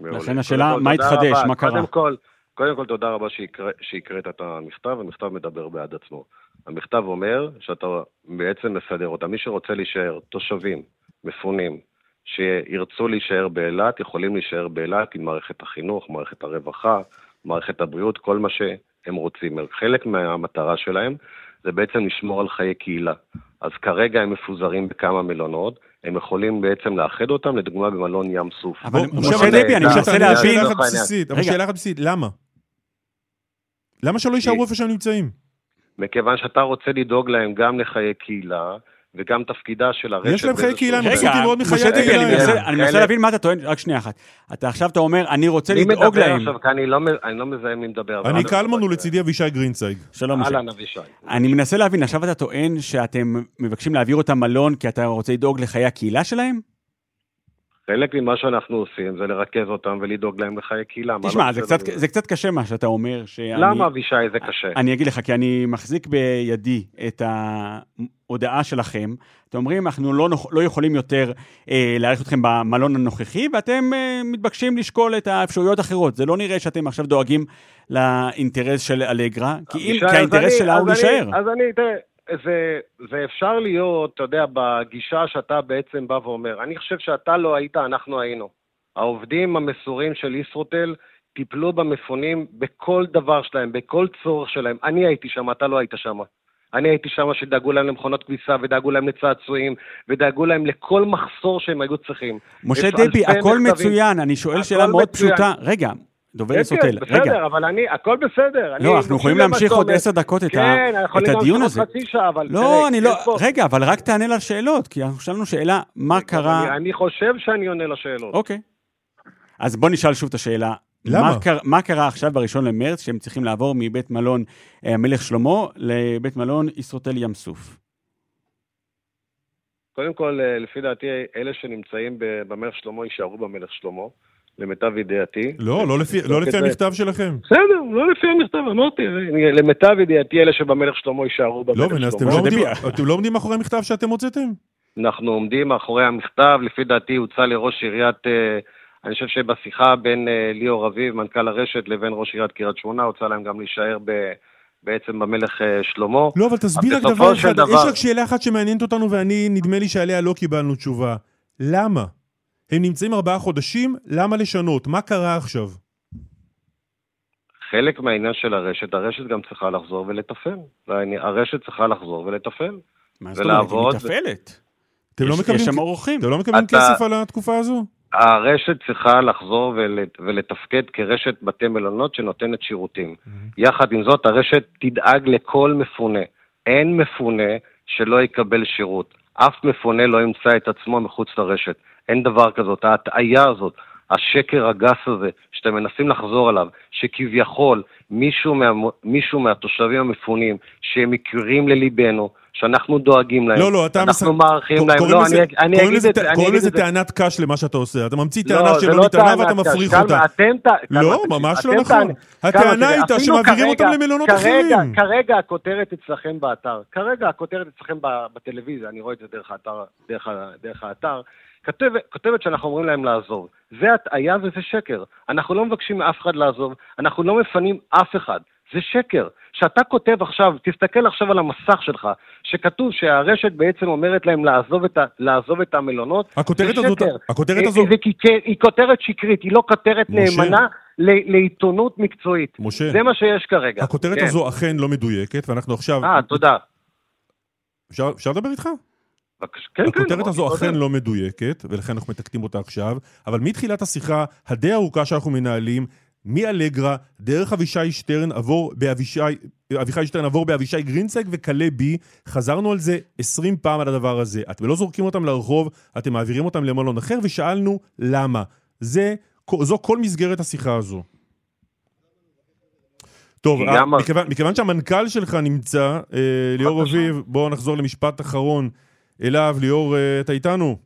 לכן השאלה, מה התחדש, מה קרה? קודם כל, קודם כל תודה רבה שהקראת את המכתב, המכתב מדבר בעד עצמו. המכתב אומר שאתה בעצם מסדר אותם. מי שרוצה להישאר, תושבים, מפונים, שירצו להישאר באילת, יכולים להישאר באילת עם מערכת החינוך, מערכת הרווחה, מערכת הבריאות, כל מה שהם רוצים. חלק מהמטרה שלהם זה בעצם לשמור על חיי קהילה. אז כרגע הם מפוזרים בכמה מלונות, הם יכולים בעצם לאחד אותם, לדוגמה במלון ים סוף. אבל משה דבי, אני מנסה להבין... אבל שאלה אחת בסיסית, למה? למה שלא יישארו איפה שהם נמצאים? מכיוון שאתה רוצה לדאוג להם גם לחיי קהילה, וגם תפקידה של הרשת... יש להם חיי קהילה, הם רוצים לראות מחיי קהילה. אני מנסה להבין מה אתה טוען, רק שנייה אחת. אתה עכשיו אתה אומר, אני רוצה לדאוג להם. מי מדבר עכשיו? כי אני לא מזהה מי מדבר. אני קלמן ולצידי אבישי גרינצייג. שלום, אהלן, אבישי. אני מנסה להבין, עכשיו אתה טוען שאתם מבקשים להעביר אותם מלון כי אתה רוצה לדאוג לחיי הקהילה שלהם? חלק ממה שאנחנו עושים זה לרכז אותם ולדאוג להם לחיי קהילה. תשמע, לא זה, קצת, זה קצת קשה מה שאתה אומר. שאני, למה, אבישי, זה קשה? אני אגיד לך, כי אני מחזיק בידי את ההודעה שלכם. אתם אומרים, אנחנו לא, לא יכולים יותר אה, להעריך אתכם במלון הנוכחי, ואתם אה, מתבקשים לשקול את האפשרויות האחרות. זה לא נראה שאתם עכשיו דואגים לאינטרס של אלגרה, כי, אם, כי האינטרס שלה הוא להישאר. אז אני, תראה... זה, זה אפשר להיות, אתה יודע, בגישה שאתה בעצם בא ואומר. אני חושב שאתה לא היית, אנחנו היינו. העובדים המסורים של ישרוטל טיפלו במפונים בכל דבר שלהם, בכל צורך שלהם. אני הייתי שם, אתה לא היית שם. אני הייתי שם שדאגו להם למכונות כביסה, ודאגו להם לצעצועים, ודאגו להם לכל מחסור שהם היו צריכים. משה דבי, הכל מצוין, אני שואל שאלה מאוד מצוין. פשוטה. רגע, דובר כן, סוטל, כן, רגע. בסדר, אבל אני, הכל בסדר. לא, אנחנו יכולים להמשיך עוד עשר דקות את, כן, ה, את הדיון הזה. כן, אנחנו יכולים חצי שעה, אבל... לא, אני לא... פה... רגע, אבל רק תענה לשאלות, כי אנחנו שאלנו שאלה, מה קרה... אני, אני חושב שאני עונה לשאלות. אוקיי. אז בוא נשאל שוב את השאלה. למה? מה, קר, מה קרה עכשיו בראשון למרץ, שהם צריכים לעבור מבית מלון אה, המלך שלמה לבית מלון ישרוטל ים סוף? קודם כל, אה, לפי דעתי, אלה שנמצאים במלך שלמה יישארו במלך שלמה. למיטב ידיעתי. לא, לא לפי, לא לפי המכתב שלכם. בסדר, לא לפי המכתב, אמרתי, למיטב ידיעתי אלה שבמלך שלמה יישארו במלך שלמה. לא, אתם לא, עומדים, אתם לא עומדים מאחורי המכתב שאתם הוצאתם? אנחנו עומדים מאחורי המכתב, לפי דעתי הוצא לראש עיריית, אה, אני חושב שבשיחה בין אה, ליאור אביב, מנכ"ל הרשת, לבין ראש עיריית קריית שמונה, הוצא להם גם להישאר ב... בעצם במלך אה, שלמה. לא, אבל תסביר רק דבר אחד, דבר... יש רק שאלה אחת שמעניינת אותנו ואני, נדמה לי שעליה לא קיבלנו תשובה. למה? הם נמצאים ארבעה חודשים, למה לשנות? מה קרה עכשיו? חלק מהעניין של הרשת, הרשת גם צריכה לחזור ולתפעל. הרשת צריכה לחזור ולתפעל. מה זאת אומרת? היא מתפעלת. אתם לא מקבלים, שם אורחים. אתם לא מקבלים אתה... כסף על התקופה הזו? הרשת צריכה לחזור ולת, ולתפקד כרשת בתי מלונות שנותנת שירותים. Mm-hmm. יחד עם זאת, הרשת תדאג לכל מפונה. אין מפונה שלא יקבל שירות. אף מפונה לא ימצא את עצמו מחוץ לרשת. אין דבר כזאת. ההטעיה הזאת, השקר הגס הזה, שאתם מנסים לחזור עליו, שכביכול מישהו, מה, מישהו מהתושבים המפונים, שהם מכירים לליבנו, שאנחנו דואגים להם, לא, לא, אתה אנחנו. מעריכים להם, לא, לזה, אני, אני אגיד את זה. קוראים לזה טענת קש למה שאתה עושה, אתה ממציא לא, טענה שלא לא נטענה ואתה מפריך אותה. לא, ממש לא נכון. הטענה הייתה שמעבירים אותם למלונות אחרים. כרגע הכותרת אצלכם באתר, כרגע הכותרת אצלכם בטלוויזיה, אני רואה את זה דרך האתר, כותבת שאנחנו אומרים להם לעזוב. זה הטעיה וזה שקר. אנחנו לא מבקשים מאף אחד לעזוב, אנחנו לא מפנים אף אחד. זה שקר. כשאתה כותב עכשיו, תסתכל עכשיו על המסך שלך, שכתוב שהרשת בעצם אומרת להם לעזוב את, ה, לעזוב את המלונות, הכותרת זה הזאת, שקר. הכותרת הזו... זה, זה, היא כותרת שקרית, היא לא כותרת משה. נאמנה לעיתונות מקצועית. משה, זה מה שיש כרגע. הכותרת כן. הזו אכן לא מדויקת, ואנחנו עכשיו... אה, תודה. אפשר, אפשר לדבר איתך? כן, הכותרת כן, הזו אכן לא מדויקת, ולכן אנחנו מתקנים אותה עכשיו, אבל מתחילת השיחה הדי ארוכה שאנחנו מנהלים, מאלגרה, דרך אבישי שטרן, עבור באבישי, אביחי שטרן עבור באבישי גרינצג וכלה בי, חזרנו על זה 20 פעם על הדבר הזה. אתם לא זורקים אותם לרחוב, אתם מעבירים אותם למלון אחר, ושאלנו למה. זה, זו כל מסגרת השיחה הזו. טוב, מכיוון, מכיוון שהמנכ"ל שלך נמצא, אה, ליאור אביב, בואו נחזור למשפט אחרון. אליו, ליאור, אה, אתה איתנו?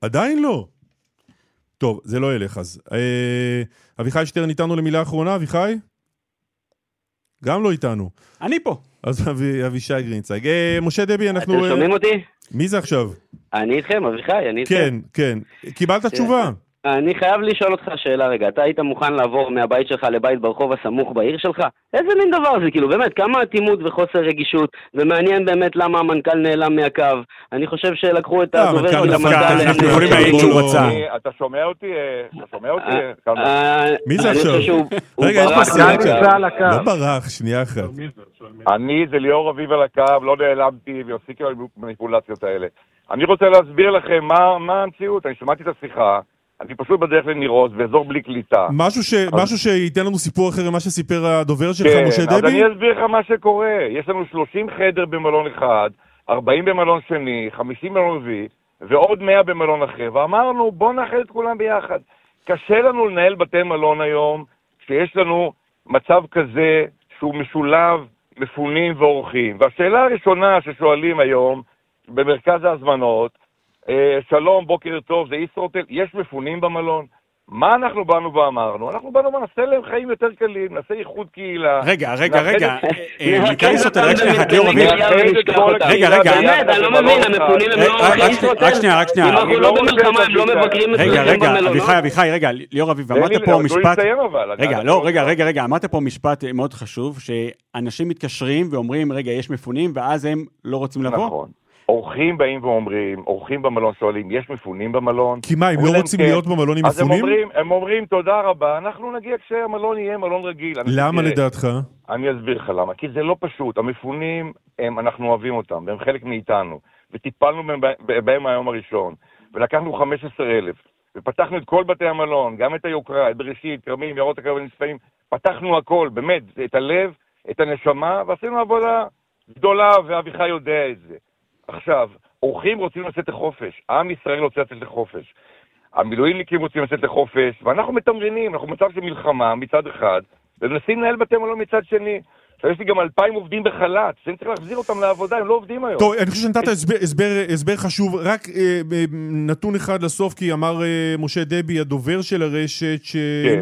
עדיין לא. טוב, זה לא ילך אז. אה, אביחי שטרן איתנו למילה אחרונה, אביחי? גם לא איתנו. אני פה. אז אבי, אבישי גרינצייג. אה, משה דבי, אנחנו... אתם שומעים אותי? מי זה עכשיו? אני איתכם, אביחי, אני איתכם. כן, כן. קיבלת תשובה. אני חייב לשאול אותך שאלה רגע, אתה היית מוכן לעבור מהבית שלך לבית ברחוב הסמוך בעיר שלך? איזה מין דבר זה, כאילו, באמת, כמה אטימות וחוסר רגישות, ומעניין באמת למה המנכ"ל נעלם מהקו. אני חושב שלקחו את אה, הדובר של המנכ"ל... אנחנו יכולים להעיד שהוא רצה. אתה שומע אותי? אה, אתה שומע אותי? אה, מי זה עכשיו? [LAUGHS] רגע, יש פה סיעה. לא ברח, שנייה אחת. אני, זה ליאור אביב על הקו, לא נעלמתי, ויפסיק עם המניפולציות האלה. אני רוצה להסביר לכם מה מה המציאות, אני שמעתי את השיחה, אני פשוט בדרך לניר עוז, באזור בלי קליטה. משהו ש- משהו שייתן לנו סיפור אחר ממה שסיפר הדובר שלך, כן, משה אז דבי? אני אסביר לך מה שקורה. יש לנו 30 חדר במלון אחד, 40 במלון שני, 50 במלון רביעי, ועוד 100 במלון אחר, ואמרנו, בואו נאחד את כולם ביחד. קשה לנו לנהל בתי מלון היום, כשיש לנו מצב כזה שהוא משולב מפונים ואורחים. והשאלה הראשונה ששואלים היום, במרכז ההזמנות, שלום, בוקר טוב, זה ישרוטל, יש מפונים במלון? מה אנחנו באנו ואמרנו? אנחנו באנו ונעשה להם חיים יותר קלים, נעשה איחוד קהילה. רגע, רגע, רגע, את- אה, אה, מנכ"ל ישרוטל, רק שנייה, כל רגע, רגע. באמת, אני לא מבין. המפונים הם אה, לא רק- ישרוטל? שנייה, רק שנייה. אם אנחנו לא לא במלחמה, הם לא. מבקרים רגע, רגע? אביחי, אביחי, רגע, ליאור אביב, אמרת פה לא משפט... רגע, לא, רגע, רגע, רגע, אמרת פה משפט אה, מאוד חשוב, שאנשים מתקשרים ואומרים, רגע, יש מפונים, ואז הם לא רוצים לבוא? נכון. אורחים באים ואומרים, אורחים במלון שואלים, יש מפונים במלון? כי מה, הם לא רוצים "כן". להיות במלון עם אז הם מפונים? אומרים, הם אומרים, תודה רבה, אנחנו נגיע כשהמלון יהיה מלון רגיל. למה תראה, לדעתך? אני אסביר לך למה. כי זה לא פשוט. המפונים, הם, אנחנו אוהבים אותם, והם חלק מאיתנו. וטיפלנו בהם, בהם מהיום הראשון. ולקחנו 15,000. ופתחנו את כל בתי המלון, גם את היוקרה, את בראשית, כרמים, יערות הקרב הנצפאים. פתחנו הכל, באמת, את הלב, את הנשמה, ועשינו עבודה גדולה, ואביחי יודע את זה. עכשיו, אורחים רוצים לצאת לחופש, עם ישראל רוצה לצאת לחופש. המילואימניקים רוצים לצאת לחופש, ואנחנו מתמרנים, אנחנו במצב של מלחמה מצד אחד, ומנסים לנהל בתי מלון מצד שני. יש לי גם אלפיים עובדים בחל"ת, שאני צריך להחזיר אותם לעבודה, הם לא עובדים היום. טוב, אני חושב שנתת הסבר, הסבר, הסבר חשוב. רק אה, אה, נתון אחד לסוף, כי אמר אה, משה דבי, הדובר של הרשת, שאם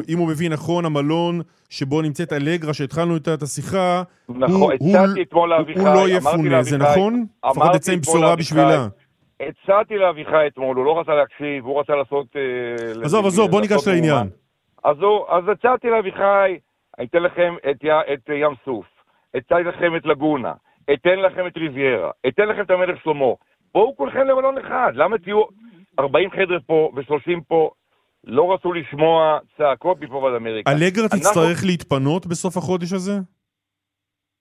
כן. הוא מבין נכון, המלון שבו נמצאת אלגרה, שהתחלנו איתה את השיחה, נכון, הוא- הצעתי הוא- אתמול לאביחי, הוא לא יפונה, זה נכון? לפחות נצא עם בשורה בשבילה. הצעתי לאביחי אתמול, הוא לא רצה להקשיב, הוא רצה לעשות... אה, עזוב, עזוב, בוא ניגש לעניין. אז הצעתי לאביחי, אני אתן לכם את, י- את ים סוף, אתן לכם את לגונה, אתן לכם את ריביירה, אתן לכם את המלך שלמה. בואו כולכם למלון אחד, למה תהיו 40 חדר פה ו-30 פה? לא רצו לשמוע צעקות מפה ועד אמריקה. אלגרה אנחנו- תצטרך להתפנות בסוף החודש הזה?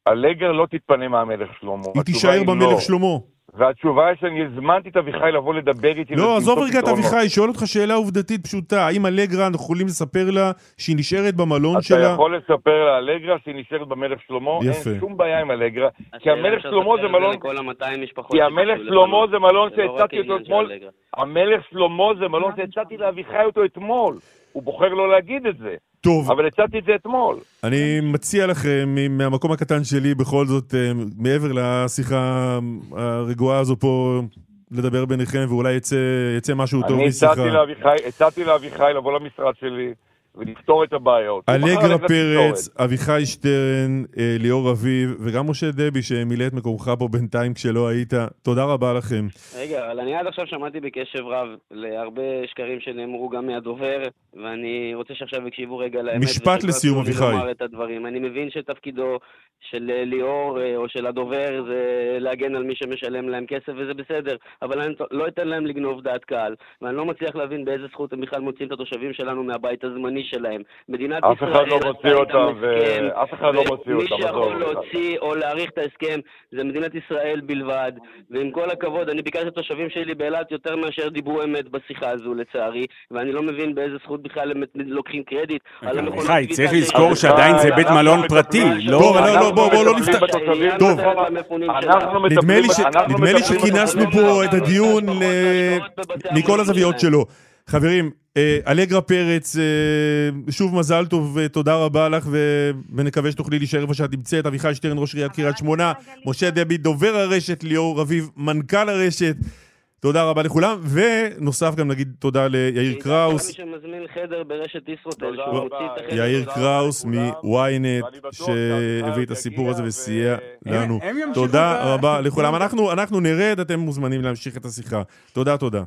אלגר לא תתפנה מהמלך שלמה. היא תישאר במלך לא. שלמה. והתשובה היא שאני הזמנתי את אביחי לבוא לדבר איתי. לא, עזוב רגע את. אביחי, שואל אותך שאלה עובדתית פשוטה. האם אלגרה, אנחנו יכולים לספר לה שהיא נשארת במלון אתה שלה? יכול לספר לאלגרה שהיא נשארת במלך שלמה, יפה. אין שום בעיה עם אלגרה, כי המלך שלמה זה מלון, לכל ה-200 משפחות כי המלך שלמה. זה מלון שהצעתי אותו אתמול, אלגרה. המלך שלמה זה מלון שהצעתי לאביחי אותו אתמול, הוא בוחר לא להגיד את זה, טוב, אבל הצעתי את זה אתמול. אני מציע לכם, מהמקום הקטן שלי, בכל זאת, אה, מעבר לשיחה הרגועה הזו פה, לדבר ביניכם, ואולי יצא, יצא משהו טוב אני משיחה. לאביחי, הצעתי לאביחי לבוא למשרד שלי ולפתור את הבעיות. אלגרה פרץ. אביחי שטרן, אה, ליאור אביב, וגם משה דבי, שמילא את מקומך פה בינתיים כשלא היית. תודה רבה לכם. רגע, אבל אני עד עכשיו שמעתי בקשב רב להרבה שקרים שנאמרו גם מהדובר, ואני רוצה שעכשיו יקשיבו רגע לאמת. משפט לסיום, אביחי. לומר את הדברים. אני מבין שתפקידו של אה, ליאור אה, או של הדובר זה להגן על מי שמשלם להם כסף, וזה בסדר, אבל אני לא אתן להם לגנוב דעת קהל, ואני לא מצליח להבין באיזה זכות הם בכלל מוציאים את התושבים שלנו מהבית הזמני שלהם. מדינת אף ישראל... אחד לא מוציא אותם, ואף אחד לא מוציא ומי אותם, שיכול עזוב. להוציא או להאריך את ההסכם זה מדינת ישראל בלבד, ועם כל הכבוד, אני ביקשתי את התושבים שלי באילת יותר מאשר דיברו אמת בשיחה הזו, לצערי, ואני לא מבין באיזה זכות בכלל הם לוקחים קרדיט על המכונות קליטה צריך לזכור שעדיין זה בית מלון פרטי, לא... לא, לא, בוא, בוא, לא נפתח- טוב. נדמה לי, שכינסנו פה את. הדיון מכל הזוויות. שלו. חברים, אלגרה פרץ, אה, שוב מזל טוב ותודה רבה לך. ונקווה שתוכלי להישאר איפה שאת נמצאת. אביחי שטרן, ראש עיריית קריית שמונה, משה דבי, דובר הרשת, ליאור רביב, מנכ"ל הרשת. תודה רבה לכולם, ונוסף גם נגיד תודה ליאיר קראוס. מי שמזמין חדר ברשת ישרוטל, שהוא מוציא את החדר. יאיר קראוס מ-ynet, שהביא את הסיפור הזה וסייע לנו. תודה רבה לכולם. אנחנו נרד, אתם מוזמנים להמשיך את השיחה. תודה, תודה.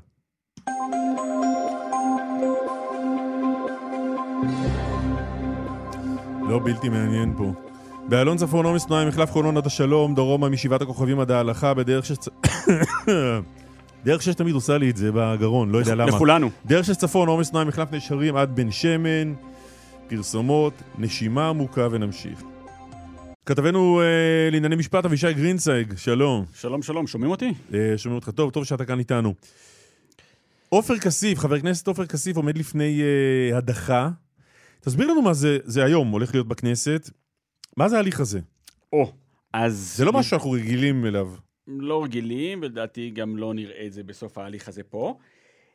לא בלתי מעניין פה. באיילון צפון עומס תנועה ממחלף חולון עד השלום, דרומה משבעת הכוכבים עד ההלכה, בדרך שצ... [COUGHS] דרך שש תמיד עושה לי את זה בגרון, לא יודע למה. לכולנו. דרך שש צפון עומס תנועה ממחלף נשרים עד בן שמן, פרסומות, נשימה עמוקה ונמשיך. כתבנו אה, לענייני משפט אבישי גרינסייג, שלום. שלום שלום, שומעים אותי? אה, שומעים אותך טוב, טוב שאתה כאן איתנו. עופר כסיף, חבר הכנסת עופר כסיף עומד לפני אה, הדחה. תסביר לנו מה זה, זה היום הולך להיות בכנסת. מה זה ההליך הזה? או, אז... זה לא משהו שאנחנו רגילים אליו. לא רגילים, ולדעתי גם לא נראה את זה בסוף ההליך הזה פה.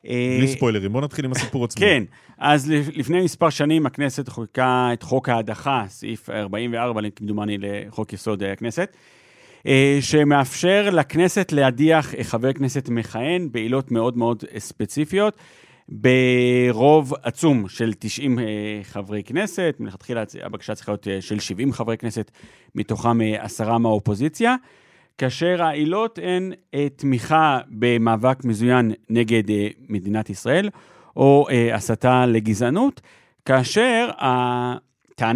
בלי ספוילרים, בוא נתחיל עם הסיפור עצמו. כן, אז לפני מספר שנים הכנסת חוקקה את חוק ההדחה, סעיף 44, כמדומני לחוק יסוד הכנסת, שמאפשר לכנסת להדיח חבר כנסת מכהן בעילות מאוד מאוד ספציפיות. ברוב עצום של 90 חברי כנסת, מלכתחילה הבקשה צריכה להיות של 70 חברי כנסת, מתוכם עשרה מהאופוזיציה, כאשר העילות הן תמיכה במאבק מזוין נגד מדינת ישראל, או הסתה לגזענות, כאשר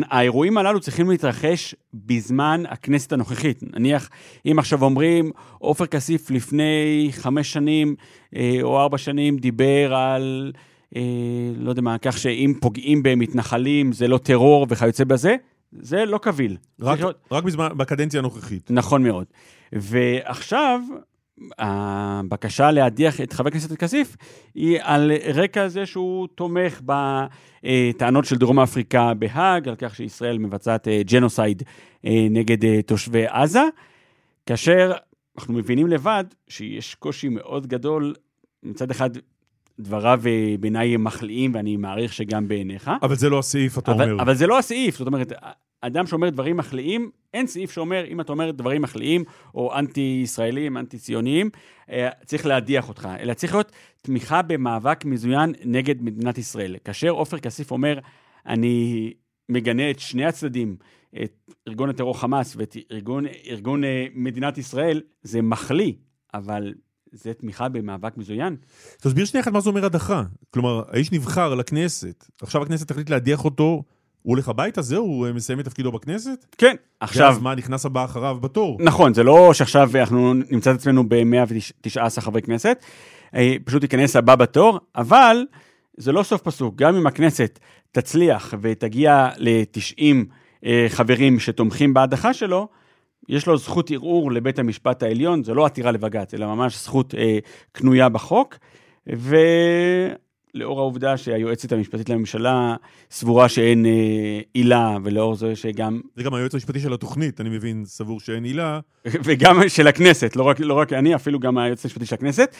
האירועים הללו צריכים להתרחש בזמן הכנסת הנוכחית. נניח, אם עכשיו אומרים, עופר כסיף לפני חמש שנים אה, או ארבע שנים דיבר על, אה, לא יודע מה, כך שאם פוגעים במתנחלים זה לא טרור וכיוצא בזה, זה לא קביל. רק, רק בזמן, בקדנציה הנוכחית. נכון מאוד. ועכשיו, הבקשה להדיח את חבר הכנסת כסיף היא על רקע זה שהוא תומך בטענות של דרום אפריקה בהאג, על כך שישראל מבצעת ג'נוסייד נגד תושבי עזה, כאשר אנחנו מבינים לבד שיש קושי מאוד גדול, מצד אחד דבריו בעיניי מחליאים, ואני מעריך שגם בעיניך. אבל זה לא הסעיף, אתה אבל, אומר. אבל זה לא הסעיף, זאת אומרת, אדם שאומר דברים מחליאים, אין סעיף שאומר, אם אתה אומר דברים מחליאים, או אנטי-ישראלים, אנטי-ציוניים, צריך להדיח אותך, אלא צריך להיות תמיכה במאבק מזוין נגד מדינת ישראל. כאשר עופר כסיף אומר, אני מגנה את שני הצדדים, את ארגון הטרור חמאס ואת ארגון, ארגון מדינת ישראל, זה מחליא, אבל זה תמיכה במאבק מזוין. תסביר שנייה אחת מה זה אומר הדחה. כלומר, האיש נבחר לכנסת, עכשיו הכנסת תחליט להדיח אותו, הוא הולך הביתה, זהו, הוא מסיים את תפקידו בכנסת? כן, עכשיו... ואז מה, נכנס הבא אחריו בתור? נכון, זה לא שעכשיו אנחנו נמצא את עצמנו ב-119 חברי כנסת, פשוט ייכנס הבא בתור, אבל זה לא סוף פסוק, גם אם הכנסת תצליח ותגיע ל-90 חברים שתומכים בהדחה שלו, יש לו זכות ערעור לבית המשפט העליון, זה לא עתירה לבג"ץ, אלא ממש זכות אה, קנויה בחוק, ולאור העובדה שהיועצת המשפטית לממשלה סבורה שאין אה, עילה, ולאור זה שגם... זה גם היועץ המשפטי של התוכנית, אני מבין, סבור שאין עילה. [LAUGHS] וגם של הכנסת, לא רק, לא רק אני, אפילו גם היועץ המשפטי של הכנסת.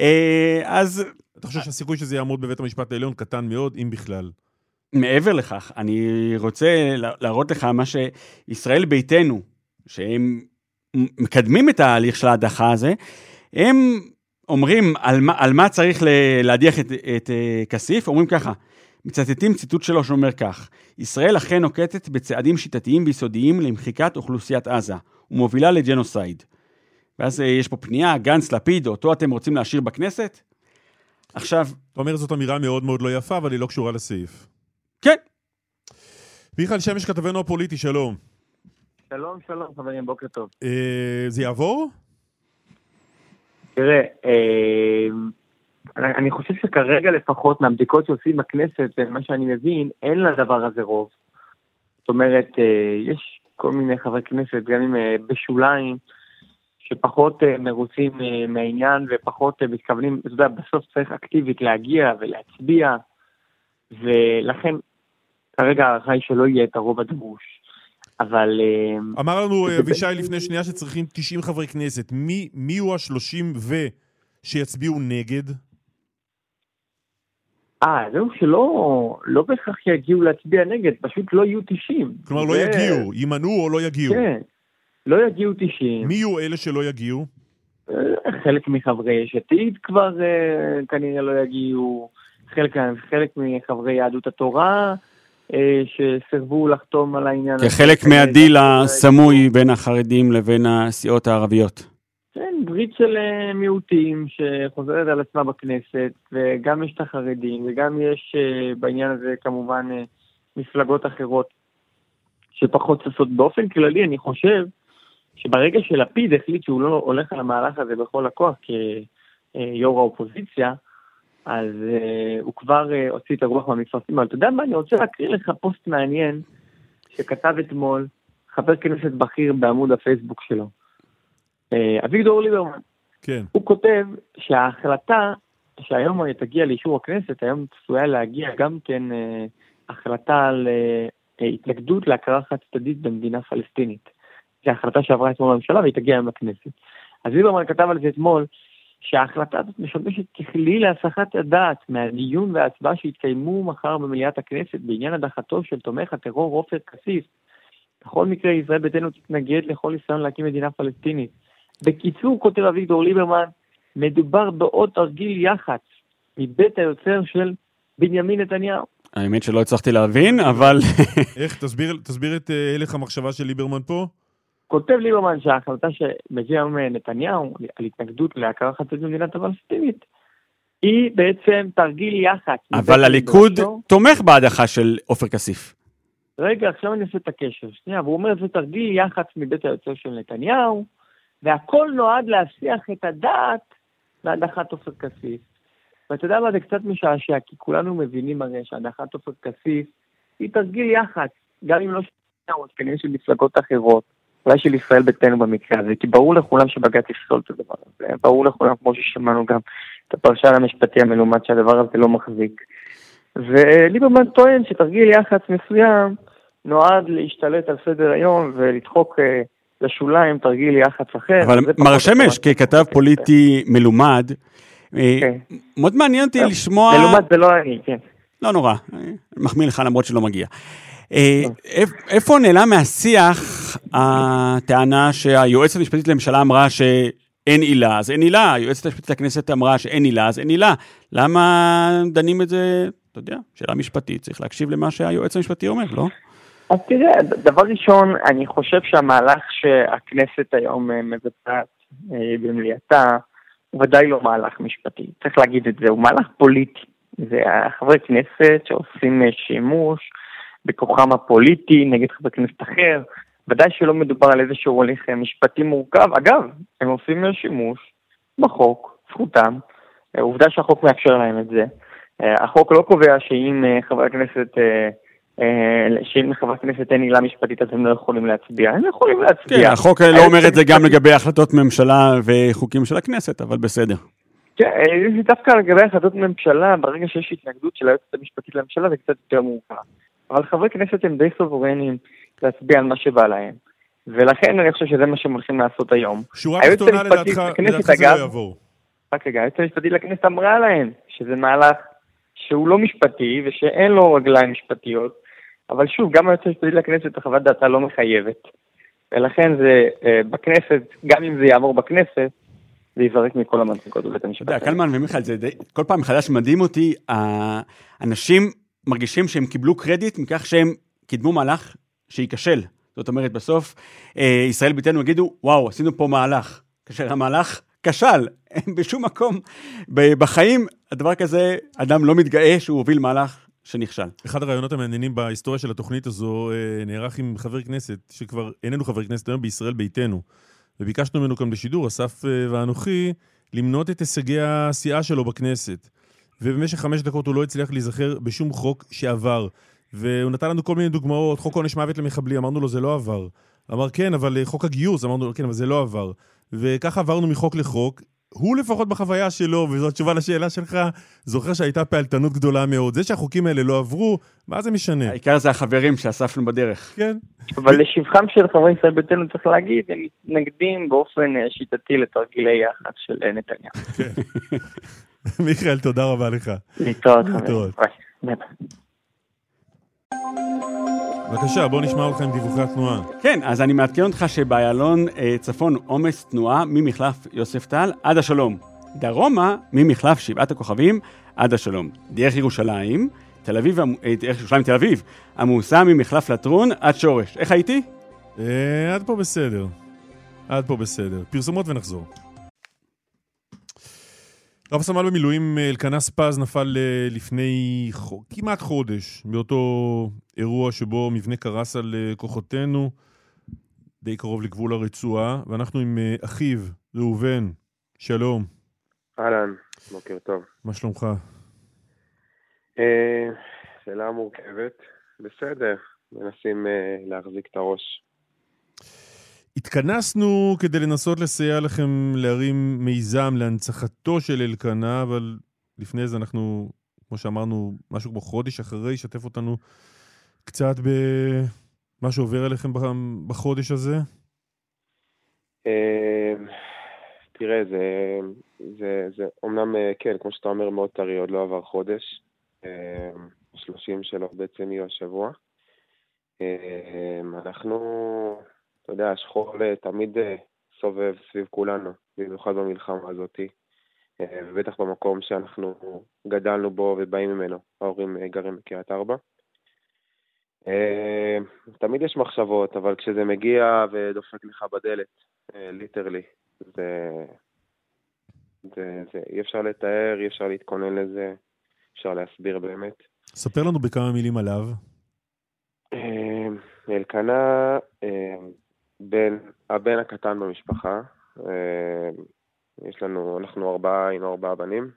אה, אז... אתה חושב שהסיכוי שזה יעמוד בבית המשפט העליון קטן מאוד, אם בכלל? מעבר לכך, אני רוצה להראות לך מה שישראל ביתנו, שהם מקדמים את ההליך של ההדחה הזה, הם אומרים על מה, על מה צריך להדיח את, את uh, כסיף, אומרים ככה, מצטטים ציטוט שלו שאומר כך, ישראל אכן נוקטת בצעדים שיטתיים ויסודיים למחיקת אוכלוסיית עזה, ומובילה לג'נוסייד. ואז uh, יש פה פנייה, גנץ, לפיד, אותו אתם רוצים להשאיר בכנסת? עכשיו... אתה אומר זאת אמירה מאוד מאוד לא יפה, אבל היא לא קשורה לסעיף. כן. מיכאל שמש, כתבנו הפוליטי, שלום. שלום, שלום, חברים, בוקר טוב. אה, זה יעבור? תראה, אה, אני חושב שכרגע לפחות מהבדיקות שעושים בכנסת, מה שאני מבין, אין לדבר הזה רוב. זאת אומרת, אה, יש כל מיני חברי כנסת, גם אם בשוליים, שפחות מרוצים מהעניין ופחות מתכוונים, אתה יודע, בסוף צריך אקטיבית להגיע ולהצביע, ולכן כרגע ההערכה היא שלא יהיה את הרוב הדרוש. אבל... אמר לנו אבישי לפני שנייה שצריכים 90 חברי כנסת. מי, מי הוא השלושים ו... שיצביעו נגד? אה, זהו שלא לא בהכרח יגיעו להצביע נגד, פשוט לא יהיו 90. כלומר, לא יגיעו, יימנעו או לא יגיעו. כן, לא יגיעו 90. מי יהיו אלה שלא יגיעו? חלק מחברי יש עתיד כבר כנראה לא יגיעו, חלק, חלק מחברי יהדות התורה שסירבו לחתום על העניין הזה. כחלק מהדיל הסמוי בין החרדים לבין הסיעות הערביות. כן, ברית של מיעוטים שחוזרת על עצמה בכנסת, וגם יש את החרדים, וגם יש בעניין הזה כמובן מפלגות אחרות שפחות ששות. באופן כללי, אני חושב שברגע שלפיד החליט שהוא לא הולך על המהלך הזה בכל הכוח כיו"ר האופוזיציה, אז uh, הוא כבר uh, הוציא את הרוח מהמפרסים. אבל אתה יודע מה, אני רוצה להקריא לך פוסט מעניין שכתב אתמול חבר כנסת בכיר בעמוד הפייסבוק שלו, uh, אביגדור ליברמן. כן. הוא כותב שההחלטה שהיום תגיע לאישור הכנסת, היום צפויה להגיע גם כן uh, החלטה על uh, התנגדות להכרה חד צדדית במדינה פלסטינית. זו החלטה שעברה אתמול בממשלה והיא תגיע היום לכנסת. אז ליברמן כתב על זה אתמול, שההחלטה הזאת משמשת ככלי להסחת הדעת מהדיון וההצבעה שיתקיימו מחר במליאת הכנסת בעניין הדחתו של תומך הטרור עופר כסיף. בכל מקרה, ישראל ביתנו תתנגד לכל ניסיון להקים מדינה פלסטינית. בקיצור, כותב אביגדור ליברמן, מדובר בעוד תרגיל יח"צ מבית היוצר של בנימין נתניהו. האמת שלא הצלחתי להבין, אבל... איך? תסביר, תסביר את אה, הלך המחשבה של ליברמן פה. כותב ליברמן שההחלטה שמביא היום נתניהו על התנגדות להכרה חצי במדינת הפלסטינית, היא בעצם תרגיל יח"צ. אבל הליכוד תומך בהדחה של עופר כסיף. רגע, עכשיו אני עושה את הקשר. שנייה, והוא אומר, זה תרגיל יח"צ מבית היוצר של נתניהו, והכל נועד להסיח את הדעת להדחת עופר כסיף. ואתה יודע מה, זה קצת משעשע, כי כולנו מבינים הרי שהדחת עופר כסיף היא תרגיל יח"צ, גם אם לא של כנראה של מפלגות אחרות. אולי של ישראל ביתנו במקרה הזה, כי ברור לכולם שבג"ץ יפסול את הדבר הזה, ברור לכולם, כמו ששמענו גם את הפרשן המשפטי המלומד, שהדבר הזה לא מחזיק. וליברמן טוען שתרגיל יח"צ מסוים נועד להשתלט על סדר היום ולדחוק אה, לשוליים תרגיל יח"צ אחר. אבל מר שמש, ככתב פוליטי מלומד, אה, כן. מאוד מעניין אותי לשמוע... מלומד זה לא אני, כן. לא נורא, מחמיא לך למרות שלא מגיע. אה, איפה נעלם מהשיח הטענה שהיועצת המשפטית לממשלה אמרה שאין עילה, אז אין עילה, היועצת המשפטית לכנסת אמרה שאין עילה, אז אין עילה. למה דנים את זה, אתה יודע, שאלה משפטית, צריך להקשיב למה שהיועץ המשפטי אומר, לא? אז תראה, דבר ראשון, אני חושב שהמהלך שהכנסת היום אה, מבצעת אה, במליאתה, הוא ודאי לא מהלך משפטי, צריך להגיד את זה, הוא מהלך פוליטי. זה חברי כנסת שעושים שימוש בכוחם הפוליטי נגד חבר כנסת אחר. ודאי שלא מדובר על איזשהו הליך אה, משפטי מורכב. אגב, הם עושים שימוש בחוק, זכותם. אה, עובדה שהחוק מאפשר להם את זה. אה, החוק לא קובע שאם חבר הכנסת, שאם לחבר הכנסת אין עילה משפטית אז הם לא יכולים להצביע. הם יכולים להצביע. כן, החוק לא אומר את זה גם לגבי החלטות ממשלה וחוקים של הכנסת, אבל בסדר. כן, דווקא לגבי החלטות ממשלה, ברגע שיש התנגדות של היועצת המשפטית לממשלה זה קצת יותר מורכב. אבל חברי כנסת הם די סוברנים להצביע על מה שבא להם. ולכן אני חושב שזה מה שהם הולכים לעשות היום. שורה תחתונה לדעתך, לדעתך זה לא יעבור. רק רגע, היועצת המשפטית לכנסת אמרה להם שזה מהלך שהוא לא משפטי ושאין לו רגליים משפטיות, אבל שוב, גם היועצת המשפטית לכנסת, חוות דעתה לא מחייבת. ולכן זה אה, בכנסת, גם אם זה יעבור בכנסת, זה יזרק מכל המדרגות בבית המשפט. אתה יודע, קלמן ומיכאל, זה די, כל פעם מחדש מדהים אותי, האנשים מרגישים שהם קיבלו קרדיט מכך שהם קידמו מהלך שייכשל. זאת אומרת, בסוף אה, ישראל ביתנו יגידו, וואו, עשינו פה מהלך. כאשר המהלך כשל, בשום מקום בחיים, הדבר כזה, אדם לא מתגאה שהוא הוביל מהלך שנכשל. אחד הרעיונות המעניינים בהיסטוריה של התוכנית הזו אה, נערך עם חבר כנסת, שכבר איננו חבר כנסת היום בישראל ביתנו. וביקשנו ממנו כאן בשידור, אסף אה, ואנוכי, למנות את הישגי הסיעה שלו בכנסת. ובמשך חמש דקות הוא לא הצליח להיזכר בשום חוק שעבר. והוא נתן לנו כל מיני דוגמאות, חוק עונש מוות למחבלים, אמרנו לו זה לא עבר. אמר כן, אבל אה, חוק הגיוס, אמרנו לו כן, אבל זה לא עבר. וככה עברנו מחוק לחוק. הוא לפחות בחוויה שלו, וזו התשובה לשאלה שלך, זוכר שהייתה פעלתנות גדולה מאוד. זה שהחוקים האלה לא עברו, מה זה משנה? העיקר זה החברים שאספנו בדרך. כן. אבל לשבחם של חברי ישראל ביתנו צריך להגיד, הם מתנגדים באופן אה, שיטתי לתרגילי יח"צ של אה, נתניהו. [LAUGHS] מיכאל, תודה רבה לך. להתראות. להתראות. בבקשה, בוא נשמע אותך עם דיווחי התנועה. כן, אז אני מעדכן אותך שבאיילון אה, צפון עומס תנועה ממחלף יוספטל עד השלום. דרומה, ממחלף שבעת הכוכבים עד השלום. דרך ירושלים, תל אביב, אה, דרך ירושלים תל אביב, עמוסה ממחלף לטרון עד שורש. איך הייתי? אה, עד פה בסדר. עד פה בסדר. פרסומות ונחזור. רב סמל במילואים אה, אלקנס פז נפל אה, לפני חו... כמעט חודש באותו אירוע שבו מבנה קרס על אה, כוחותינו, די קרוב לגבול הרצועה, ואנחנו עם אחיו, ראובן, שלום. אהלן, בוקר טוב. מה שלומך? שאלה מורכבת. בסדר, מנסים להחזיק את הראש. התכנסנו כדי לנסות לסייע לכם להרים מיזם להנצחתו של אלקנה, אבל לפני זה אנחנו, כמו שאמרנו, משהו כמו חודש אחרי, שתף אותנו קצת במה שעובר עליכם בחודש הזה. אמ, תראה, זה, זה, זה אומנם, אה, כן, כמו שאתה אומר, מאוד טרי, עוד לא עבר חודש. אמ, השלושים שלו בעצם יהיו השבוע. אמ, אנחנו אתה יודע, השכול אה, תמיד אה, סובב סביב כולנו, במיוחד במלחמה הזאת, אה, ובטח במקום שאנחנו גדלנו בו ובאים ממנו, ההורים גרים בקריית ארבע. תמיד יש מחשבות, אבל כשזה מגיע ודופק לך בדלת, ליטרלי, זה, זה, זה אי אפשר לתאר, אי אפשר להתכונן לזה, אפשר להסביר באמת. ספר לנו בכמה מילים עליו. אלקנה בן, הבן הקטן במשפחה. אה, יש לנו, אנחנו ארבעה, היינו ארבעה בנים.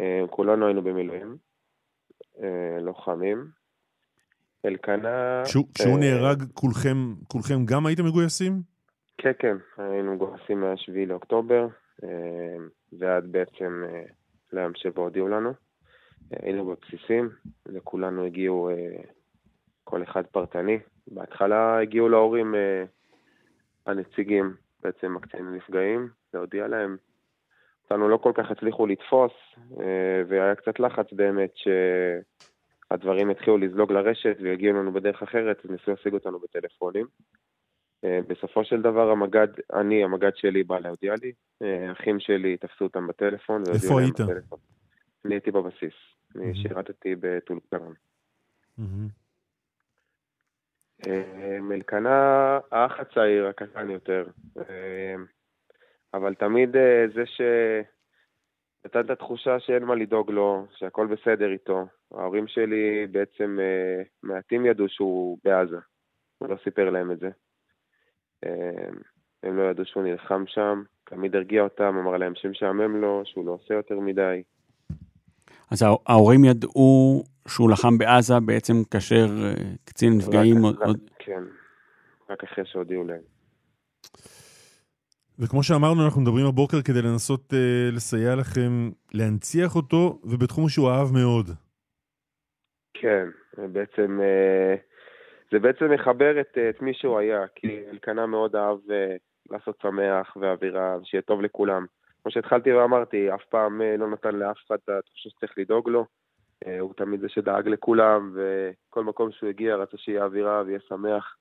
אה, כולנו היינו במילואים, אה, לוחמים. אלקנה... כשהוא נהרג, כולכם, כולכם גם הייתם מגויסים? כן, כן, היינו מגויסים מה-7 לאוקטובר, ועד בעצם ליום שבו הודיעו לנו. היינו בבסיסים, וכולנו הגיעו, כל אחד פרטני. בהתחלה הגיעו להורים הנציגים, בעצם הקצינים נפגעים, להודיע להם. אותנו לא כל כך הצליחו לתפוס, אה, והיה קצת לחץ באמת שהדברים יתחילו לזלוג לרשת ויגיעו לנו בדרך אחרת, אז ניסו להשיג אותנו בטלפונים. אה, בסופו של דבר המג"ד, אני, המג"ד שלי בא להודיע לי, אה, אחים שלי תפסו אותם בטלפון. איפה היית? אני הייתי בבסיס, אני שירתתי בטול כרם. אלקנה, האח הצעיר, הקטן יותר. אבל תמיד אה, זה שנתן את התחושה שאין מה לדאוג לו, שהכל בסדר איתו. ההורים שלי בעצם אה, מעטים ידעו שהוא בעזה, הוא לא סיפר להם את זה. הם לא ידעו שהוא נלחם שם, תמיד הרגיע אותם, אמר להם שמשעמם לו, שהוא לא עושה יותר מדי. אז ההורים ידעו שהוא לחם בעזה בעצם כאשר אה, קצין נפגעים עוד... כן, רק אחרי שהודיעו להם. וכמו שאמרנו, אנחנו מדברים הבוקר כדי לנסות uh, לסייע לכם להנציח אותו, ובתחום שהוא אהב מאוד. כן, בעצם, uh, זה בעצם מחבר את, את מי שהוא היה, כי אלקנה מאוד אהב uh, לעשות שמח ואווירה, שיהיה טוב לכולם. כמו שהתחלתי ואמרתי, אף פעם uh, לא נתן לאף אחד את התחושה שצריך לדאוג לו. אה, הוא תמיד זה שדאג לכולם, וכל מקום שהוא הגיע רצה שיהיה אווירה ויהיה שמח.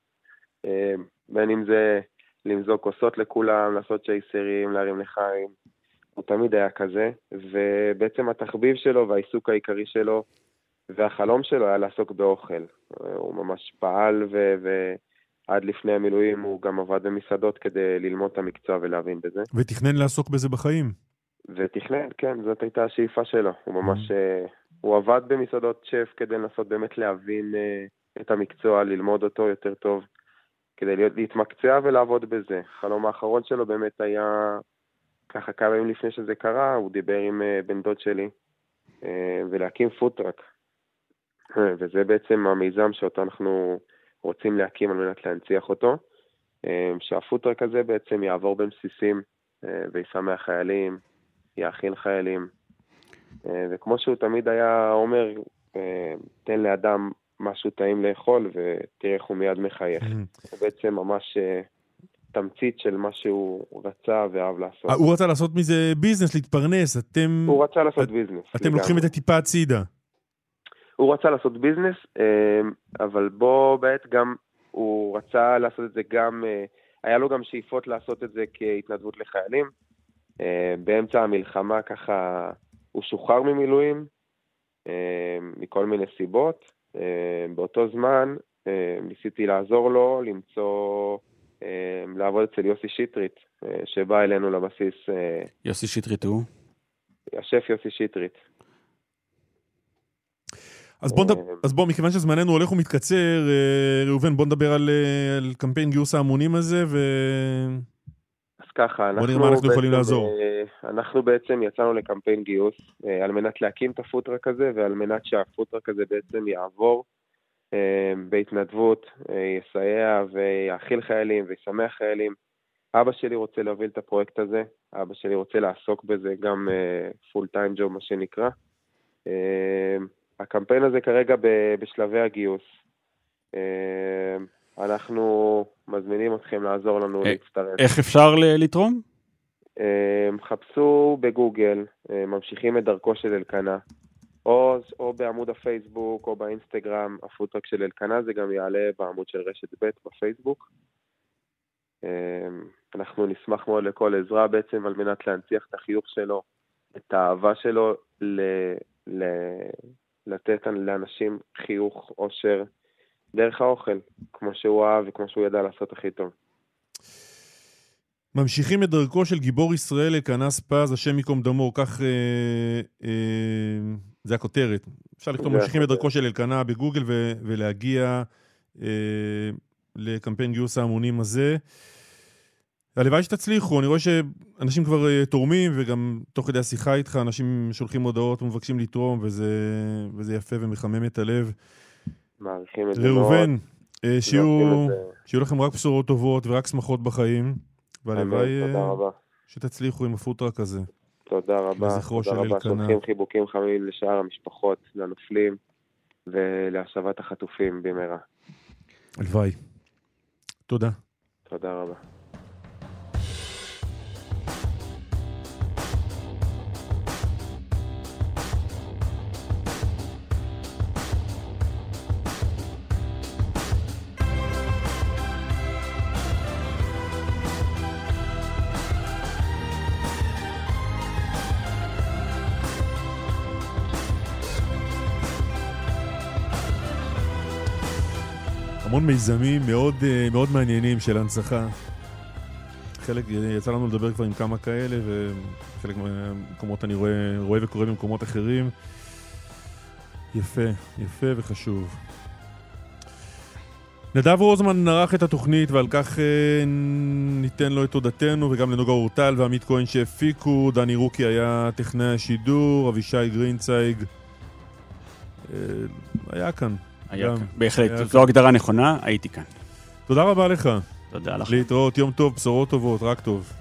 אה, בין אם זה למזוג כוסות לכולם, לעשות שייסרים, להרים לחיים. הוא תמיד היה כזה, ובעצם התחביב שלו והעיסוק העיקרי שלו והחלום שלו היה לעסוק באוכל. אה, הוא ממש פעל, ו... ועד לפני המילואים הוא גם עבד במסעדות כדי ללמוד את המקצוע ולהבין בזה. ותכנן לעסוק בזה בחיים. ותכנן, כן, זאת הייתה השאיפה שלו. הוא ממש mm-hmm. הוא עבד במסעדות שף כדי לנסות באמת להבין uh, את המקצוע, ללמוד אותו יותר טוב, כדי להיות, להתמקצע ולעבוד בזה. החלום האחרון שלו באמת היה, ככה כמה ימים לפני שזה קרה, הוא דיבר עם uh, בן דוד שלי, ולהקים food truck. אה, וזה בעצם המיזם שאותו אנחנו רוצים להקים על מנת להנציח אותו. אה, שה food truck הזה בעצם יעבור בין בסיסים אה, וישמח חיילים, יאכיל חיילים. אה, וכמו שהוא תמיד היה אומר, אה, תן לאדם משהו טעים לאכול ותראה איך הוא מיד מחייך. זה בעצם ממש אה, תמצית של מה שהוא רצה ואהב לעשות. הוא רצה לעשות מזה ביזנס, להתפרנס, אתם... הוא רצה לעשות ביזנס. אתם לוקחים את זה טיפה הצידה. הוא רצה לעשות ביזנס, אבל בו בעת גם הוא רצה לעשות את זה גם, היה לו גם שאיפות לעשות את זה כהתנדבות לחיילים. באמצע המלחמה ככה הוא שוחרר ממילואים, מכל מיני סיבות. באותו זמן ניסיתי לעזור לו למצוא, לעבוד אצל יוסי שטרית, שבא אלינו לבסיס. יוסי שטרית הוא? השף יוסי שטרית. אז בוא, נדבר, אז בוא, מכיוון שזמננו הולך ומתקצר, ראובן, בוא נדבר על, על קמפיין גיוס ההמונים הזה, ו... אז ככה, אנחנו, בוא נראה מה אנחנו יכולים לעזור. אנחנו בעצם יצאנו לקמפיין גיוס על מנת להקים את הפוטרק הזה, ועל מנת שהפוטרק הזה בעצם יעבור בהתנדבות, יסייע ויאכיל חיילים וישמח חיילים. אבא שלי רוצה להוביל את הפרויקט הזה, אבא שלי רוצה לעסוק בזה גם פול טיים ג'וב, מה שנקרא. הקמפיין הזה כרגע בשלבי הגיוס. אנחנו מזמינים אתכם לעזור לנו להצטרף. איך אפשר לתרום? חפשו בגוגל, ממשיכים את דרכו של אלקנה, או, או בעמוד הפייסבוק או באינסטגרם, הפודטרק של אלקנה, זה גם יעלה בעמוד של רשת ב' בפייסבוק. אנחנו נשמח מאוד לכל עזרה בעצם על מנת להנציח את החיוך שלו, את האהבה שלו ל, ל, לתת לאנשים חיוך, אושר, דרך האוכל, כמו שהוא אהב וכמו שהוא ידע לעשות הכי טוב. ממשיכים את דרכו של גיבור ישראל אלקנס פז, השם ייקום דמו, כך אה, אה, זה הכותרת. אפשר לכתוב ממשיכים את דרכו של אלקנה בגוגל ו- ולהגיע אה, לקמפיין גיוס ההמונים הזה. הלוואי שתצליחו, אני רואה שאנשים כבר uh, תורמים, וגם תוך כדי השיחה איתך אנשים שולחים הודעות ומבקשים לתרום, וזה, וזה יפה ומחמם את הלב. מעריכים את זה מאוד. ראובן, uh, שיהיו, שיהיו לכם רק בשורות טובות ורק שמחות בחיים, והלוואי uh, שתצליחו עם הפוטרק הזה. תודה רבה, לזכרו תודה רבה. שולחים חיבוקים חמים לשאר המשפחות, לנופלים, ולהשבת החטופים במהרה. הלוואי. תודה. תודה רבה. מיזמים מאוד, מאוד מעניינים של הנצחה. חלק, יצא לנו לדבר כבר עם כמה כאלה, וחלק מהמקומות אני רואה, רואה וקורא במקומות אחרים. יפה, יפה וחשוב. נדב רוזמן ערך את התוכנית ועל כך אה, ניתן לו את תודתנו וגם לנוגה אורטל ועמית כהן שהפיקו, דני רוקי היה טכנאי השידור, אבישי גרינצייג אה, היה כאן. היה כאן, בהחלט, זו הגדרה נכונה, הייתי כאן. תודה רבה לך. תודה לך. להתראות, יום טוב, בשורות טובות, רק טוב.